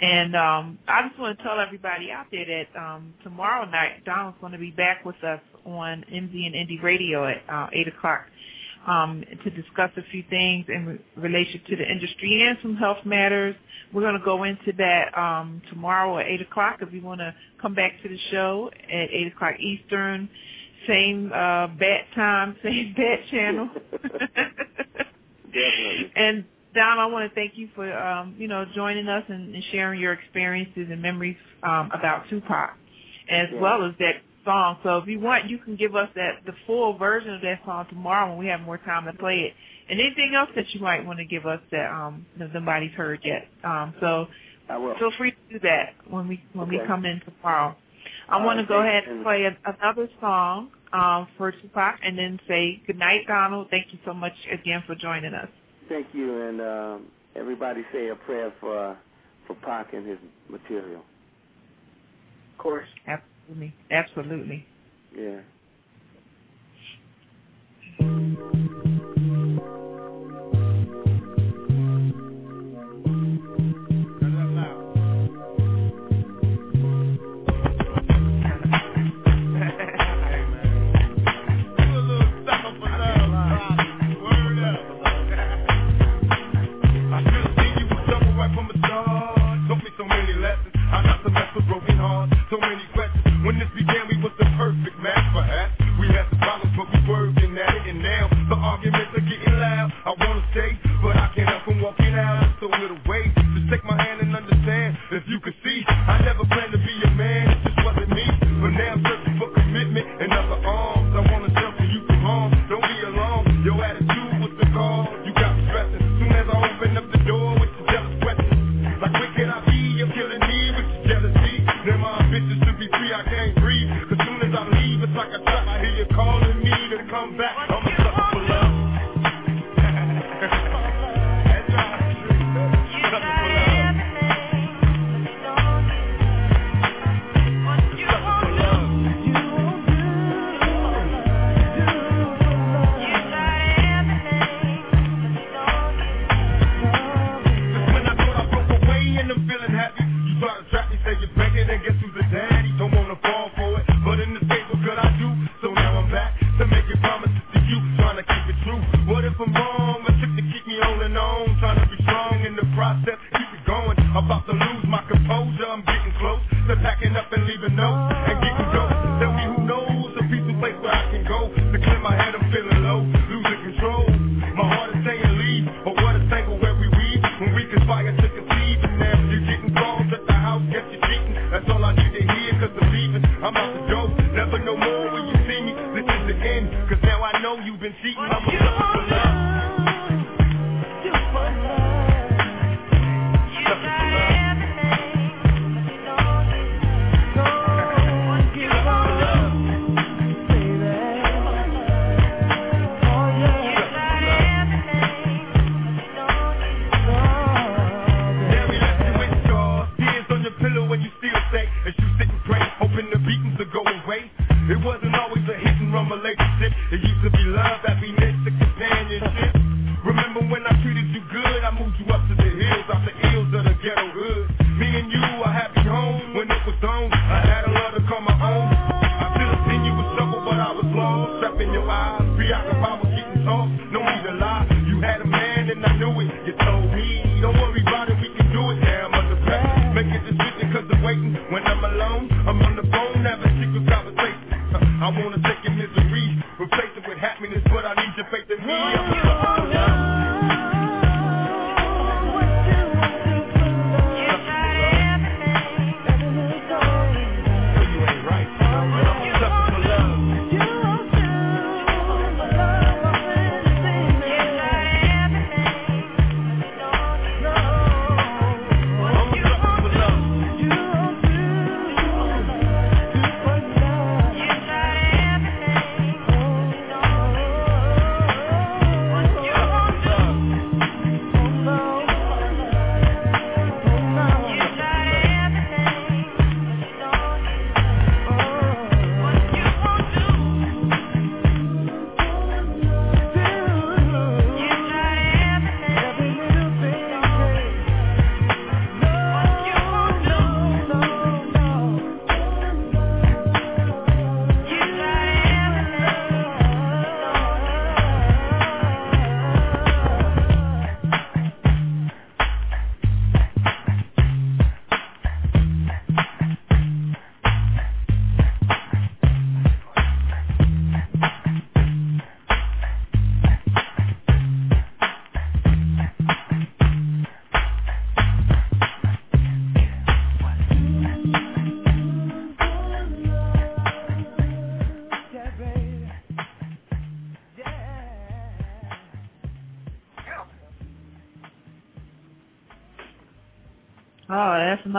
And um, I just want to tell everybody out there that um, tomorrow night Donald's going to be back with us on MZ and Indie Radio at uh, eight o'clock um, to discuss a few things in re- relation to the industry and some health matters. We're going to go into that um, tomorrow at eight o'clock. If you want to come back to the show at eight o'clock Eastern same uh, bat time, same bat channel. Definitely. And Dom, I want to thank you for um, you know joining us and, and sharing your experiences and memories um, about Tupac, as yeah. well as that song. So if you want, you can give us that the full version of that song tomorrow when we have more time to play it. And anything else that you might want to give us that um that nobody's heard yet. Um, so feel free to do that when we when okay. we come in tomorrow. I want to go ahead and play a, another song um, for Tupac and then say good night, Donald. Thank you so much again for joining us. Thank you, and um, everybody say a prayer for uh, for Pac and his material. Of course. Absolutely. Absolutely. Yeah. broken hearts. So many questions. When this began, we was the perfect match, perhaps. We had the problems, but we working at it. And now the arguments are getting loud. I wanna stay, but I can't help from walking out. So little way. Just take my hand and understand. If you could see, I go.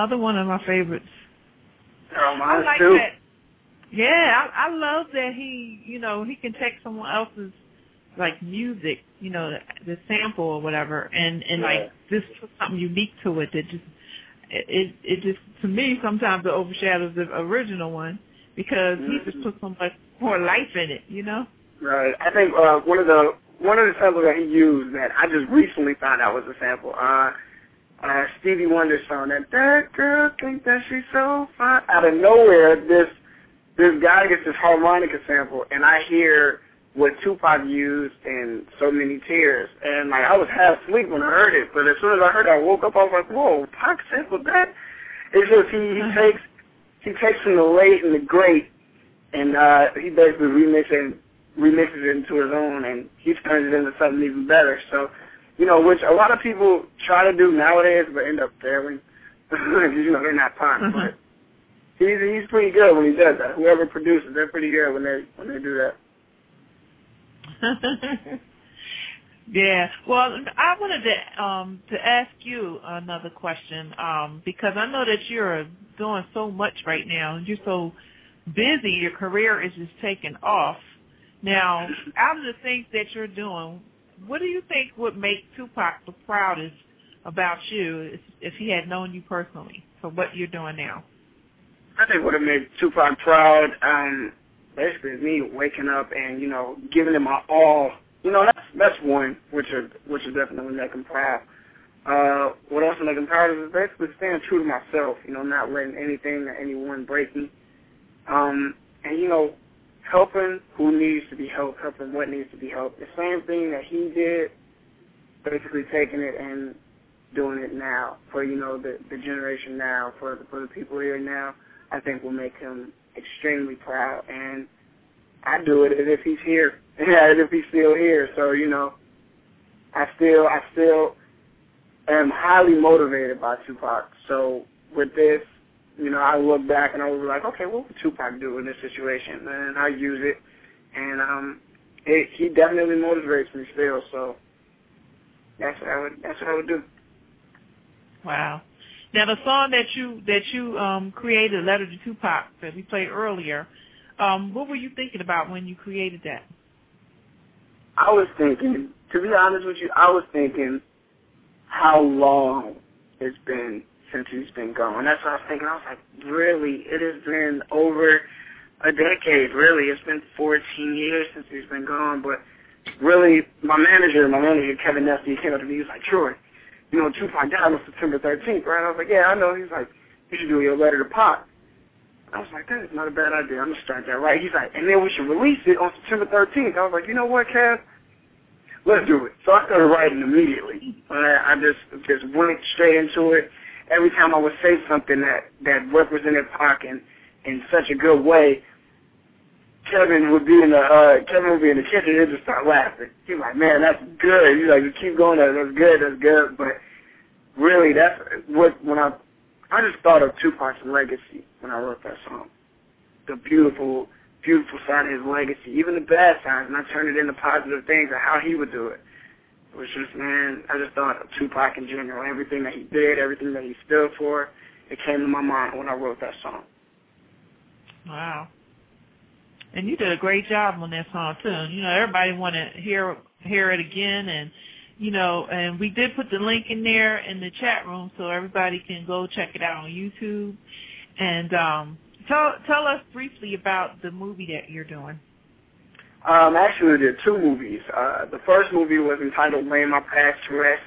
One of my favorites. Oh, I like too. that. Yeah, I, I love that he, you know, he can take someone else's like music, you know, the, the sample or whatever, and and Yeah. like just put something unique to it that just it it, it just to me sometimes it overshadows the original one because he just put so much more life in it, you know. Right. I think uh, one of the one of the samples that he used that I just recently found out was a sample. Uh, uh, Stevie Wonder song that that girl think that she's so fine. Out of nowhere, this this guy gets this harmonica sample, and I hear what Tupac used in So Many Tears, and like I was half asleep when I heard it, but as soon as I heard it, I woke up. I was like, "Whoa, Pac sampled that!" It's just he he takes he takes from the late and the great, and uh, he basically remixes and remixes it into his own, and he turns it into something even better. So, you know, which a lot of people try to do nowadays, but end up failing because you know they're not Pac. But he's he's pretty good when he does that. Whoever produces, they're pretty good when they when they do that. yeah. Well, I wanted to um to ask you another question um because I know that you're doing so much right now and you're so busy. Your career is just taking off. Now, out of the things that you're doing, what do you think would make Tupac the proudest about you if, he had known you personally for what you're doing now? I think what would make Tupac proud, um, basically is me waking up and, you know, giving it my all. You know, that's that's one which are which is definitely make him proud. Uh, what else will make him proud is basically staying true to myself, you know, not letting anything or anyone break me. Um, and you know, helping who needs to be helped, helping what needs to be helped. The same thing that he did, basically taking it and doing it now for, you know, the, the generation now, for, for the people here now. I think will make him extremely proud. And I do it as if he's here, as if he's still here. So you know, I still, I still am highly motivated by Tupac. So with this, you know, I look back and I was like, okay, what would Tupac do in this situation? And I use it, and um, it, he definitely motivates me still. So that's what I would, that's what I would do. Wow. Now the song that you that you um created, Letter to Tupac, that we played earlier, um, what were you thinking about when you created that? I was thinking, to be honest with you, I was thinking how long it's been since he's been gone. That's what I was thinking. I was like, really? It has been over a decade, really. It's been 14 years since he's been gone. But really, my manager, my manager, Kevin Nesty, he came up to me. He was like, Troy, you know, Tupac died on September 13th, right? I was like, yeah, I know. He's like, you should do your letter to Pac. I was like, that is not a bad idea. I'm going to start that right. He's like, and then we should release it on September 13th. I was like, you know what, Kev? Let's do it. So I started writing immediately. I just just went straight into it. Every time I would say something that, that represented Pac in, in such a good way, Kevin would be in the uh, Kevin would be in the kitchen and just start laughing. He's like, man, that's good. He's like, "You keep going. That's good. That's good. But really, that's what when I I just thought of Tupac's legacy when I wrote that song. The beautiful, beautiful side of his legacy, even the bad sides, and I turned it into positive things of how he would do it. Was just, man, I just thought of Tupac in general, everything that he did, everything that he stood for. It came to my mind when I wrote that song. Wow. And you did a great job on that song too. You know, everybody want to hear hear it again, and you know, and we did put the link in there in the chat room so everybody can go check it out on YouTube. And um, tell tell us briefly about the movie that you're doing. Um, actually, there are two movies. Uh, the first movie was entitled Laying My Past to Rest.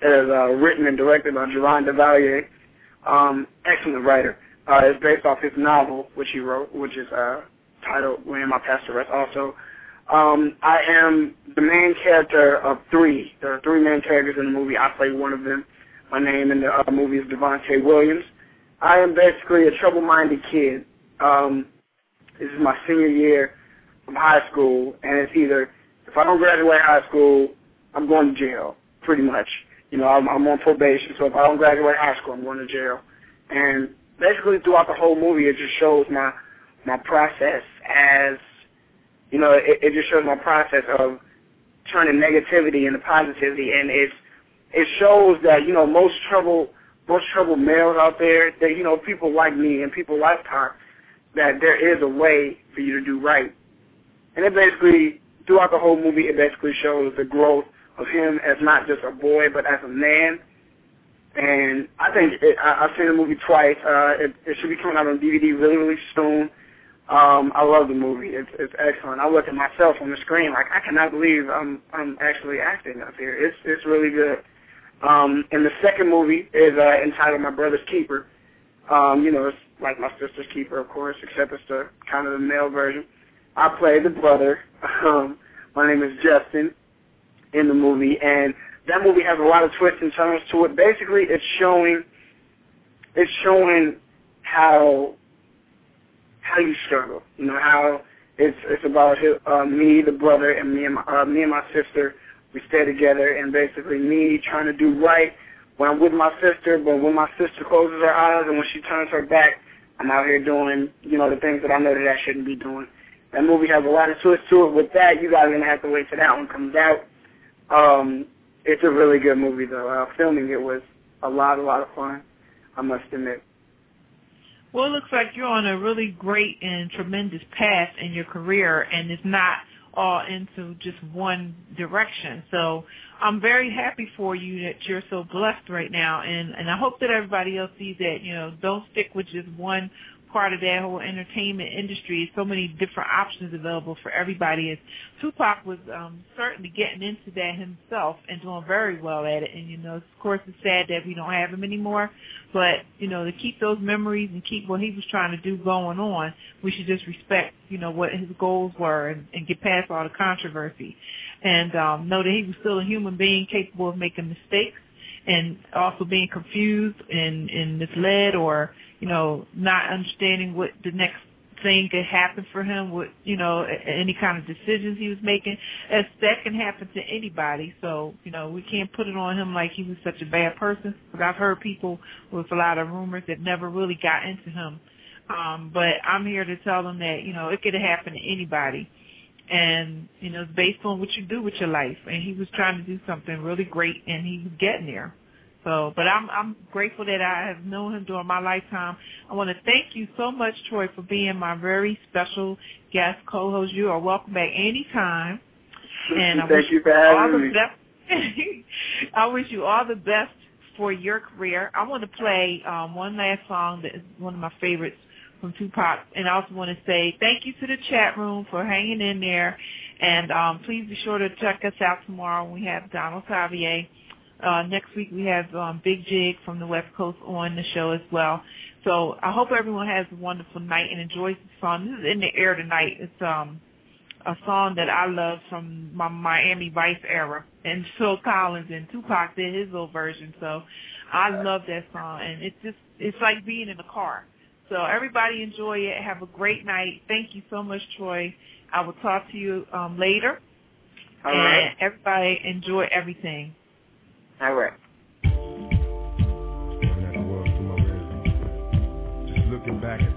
It is uh, written and directed by Jerron DeValier. Um, excellent writer. Uh, it's based off his novel, which he wrote, which is uh, titled Laying My Past to Rest also. Um, I am the main character of three. There are three main characters in the movie. I play one of them. My name in the uh, movie is Devontae Williams. I am basically a trouble-minded kid. Um, this is my senior year of high school, and it's either if I don't graduate high school, I'm going to jail, pretty much. You know, I'm, I'm on probation, so if I don't graduate high school, I'm going to jail. And basically, throughout the whole movie, it just shows my my process as, you know, it, it just shows my process of turning negativity into positivity, and it's it shows that you know most trouble most troubled males out there, that you know, people like me and people like Pac, that there is a way for you to do right. And it basically, throughout the whole movie, it basically shows the growth of him as not just a boy, but as a man. And I think it, I, I've seen the movie twice. Uh, it, it should be coming out on DVD really, really soon. Um, I love the movie. It's, it's excellent. I look at myself on the screen like I cannot believe I'm I'm actually acting up here. It's it's really good. Um, and the second movie is uh, entitled My Brother's Keeper. Um, you know, it's like My Sister's Keeper, of course, except it's the kind of the male version. I play the brother. Um, my name is Justin in the movie, and that movie has a lot of twists and turns to it. Basically, it's showing it's showing how how you struggle. You know how it's it's about his, uh, me, the brother, and me and my uh, me and my sister. We stay together, and basically me trying to do right when I'm with my sister, but when my sister closes her eyes and when she turns her back, I'm out here doing you know the things that I know that I shouldn't be doing. That movie has a lot of twists to it. With that, you guys are gonna have to wait till that one comes out. Um, it's a really good movie though. Uh, filming it was a lot, a lot of fun. I must admit. Well, it looks like you're on a really great and tremendous path in your career, and it's not all into just one direction. So I'm very happy for you that you're so blessed right now, and and I hope that everybody else sees that. You know, don't stick with just one part of that whole entertainment industry. So many different options available for everybody. As Tupac was um, certainly getting into that himself and doing very well at it. And you know, of course, it's sad that we don't have him anymore. But you know, to keep those memories and keep what he was trying to do going on, we should just respect you know what his goals were and, and get past all the controversy, and um, know that he was still a human being capable of making mistakes and also being confused and, and misled or you know, not understanding what the next thing could happen for him with, you know, any kind of decisions he was making. As that can happen to anybody. So, you know, we can't put it on him like he was such a bad person. But I've heard people with a lot of rumors that never really got into him. Um, but I'm here to tell them that, you know, it could have happened to anybody. And, you know, it's based on what you do with your life. And he was trying to do something really great and he was getting there. So, but I'm I'm grateful that I have known him during my lifetime. I want to thank you so much, Troy, for being my very special guest co-host. You are welcome back anytime. And I thank you for all having the me. best. I wish you all the best for your career. I want to play um, one last song that is one of my favorites from Tupac, and I also want to say thank you to the chat room for hanging in there. And um, please be sure to check us out tomorrow when we have Donald Tavie uh, next week we have um, Big Jig from the West Coast on the show as well. So I hope everyone has a wonderful night and enjoys the song. This is in the air tonight. It's um a song that I love from my Miami Vice era, and Phil Collins and Tupac did his little version. So I love that song, and it's just it's like being in a car. So everybody enjoy it. Have a great night. Thank you so much, Troy. I will talk to you um, later. All and right. everybody enjoy everything. All right. Looking back at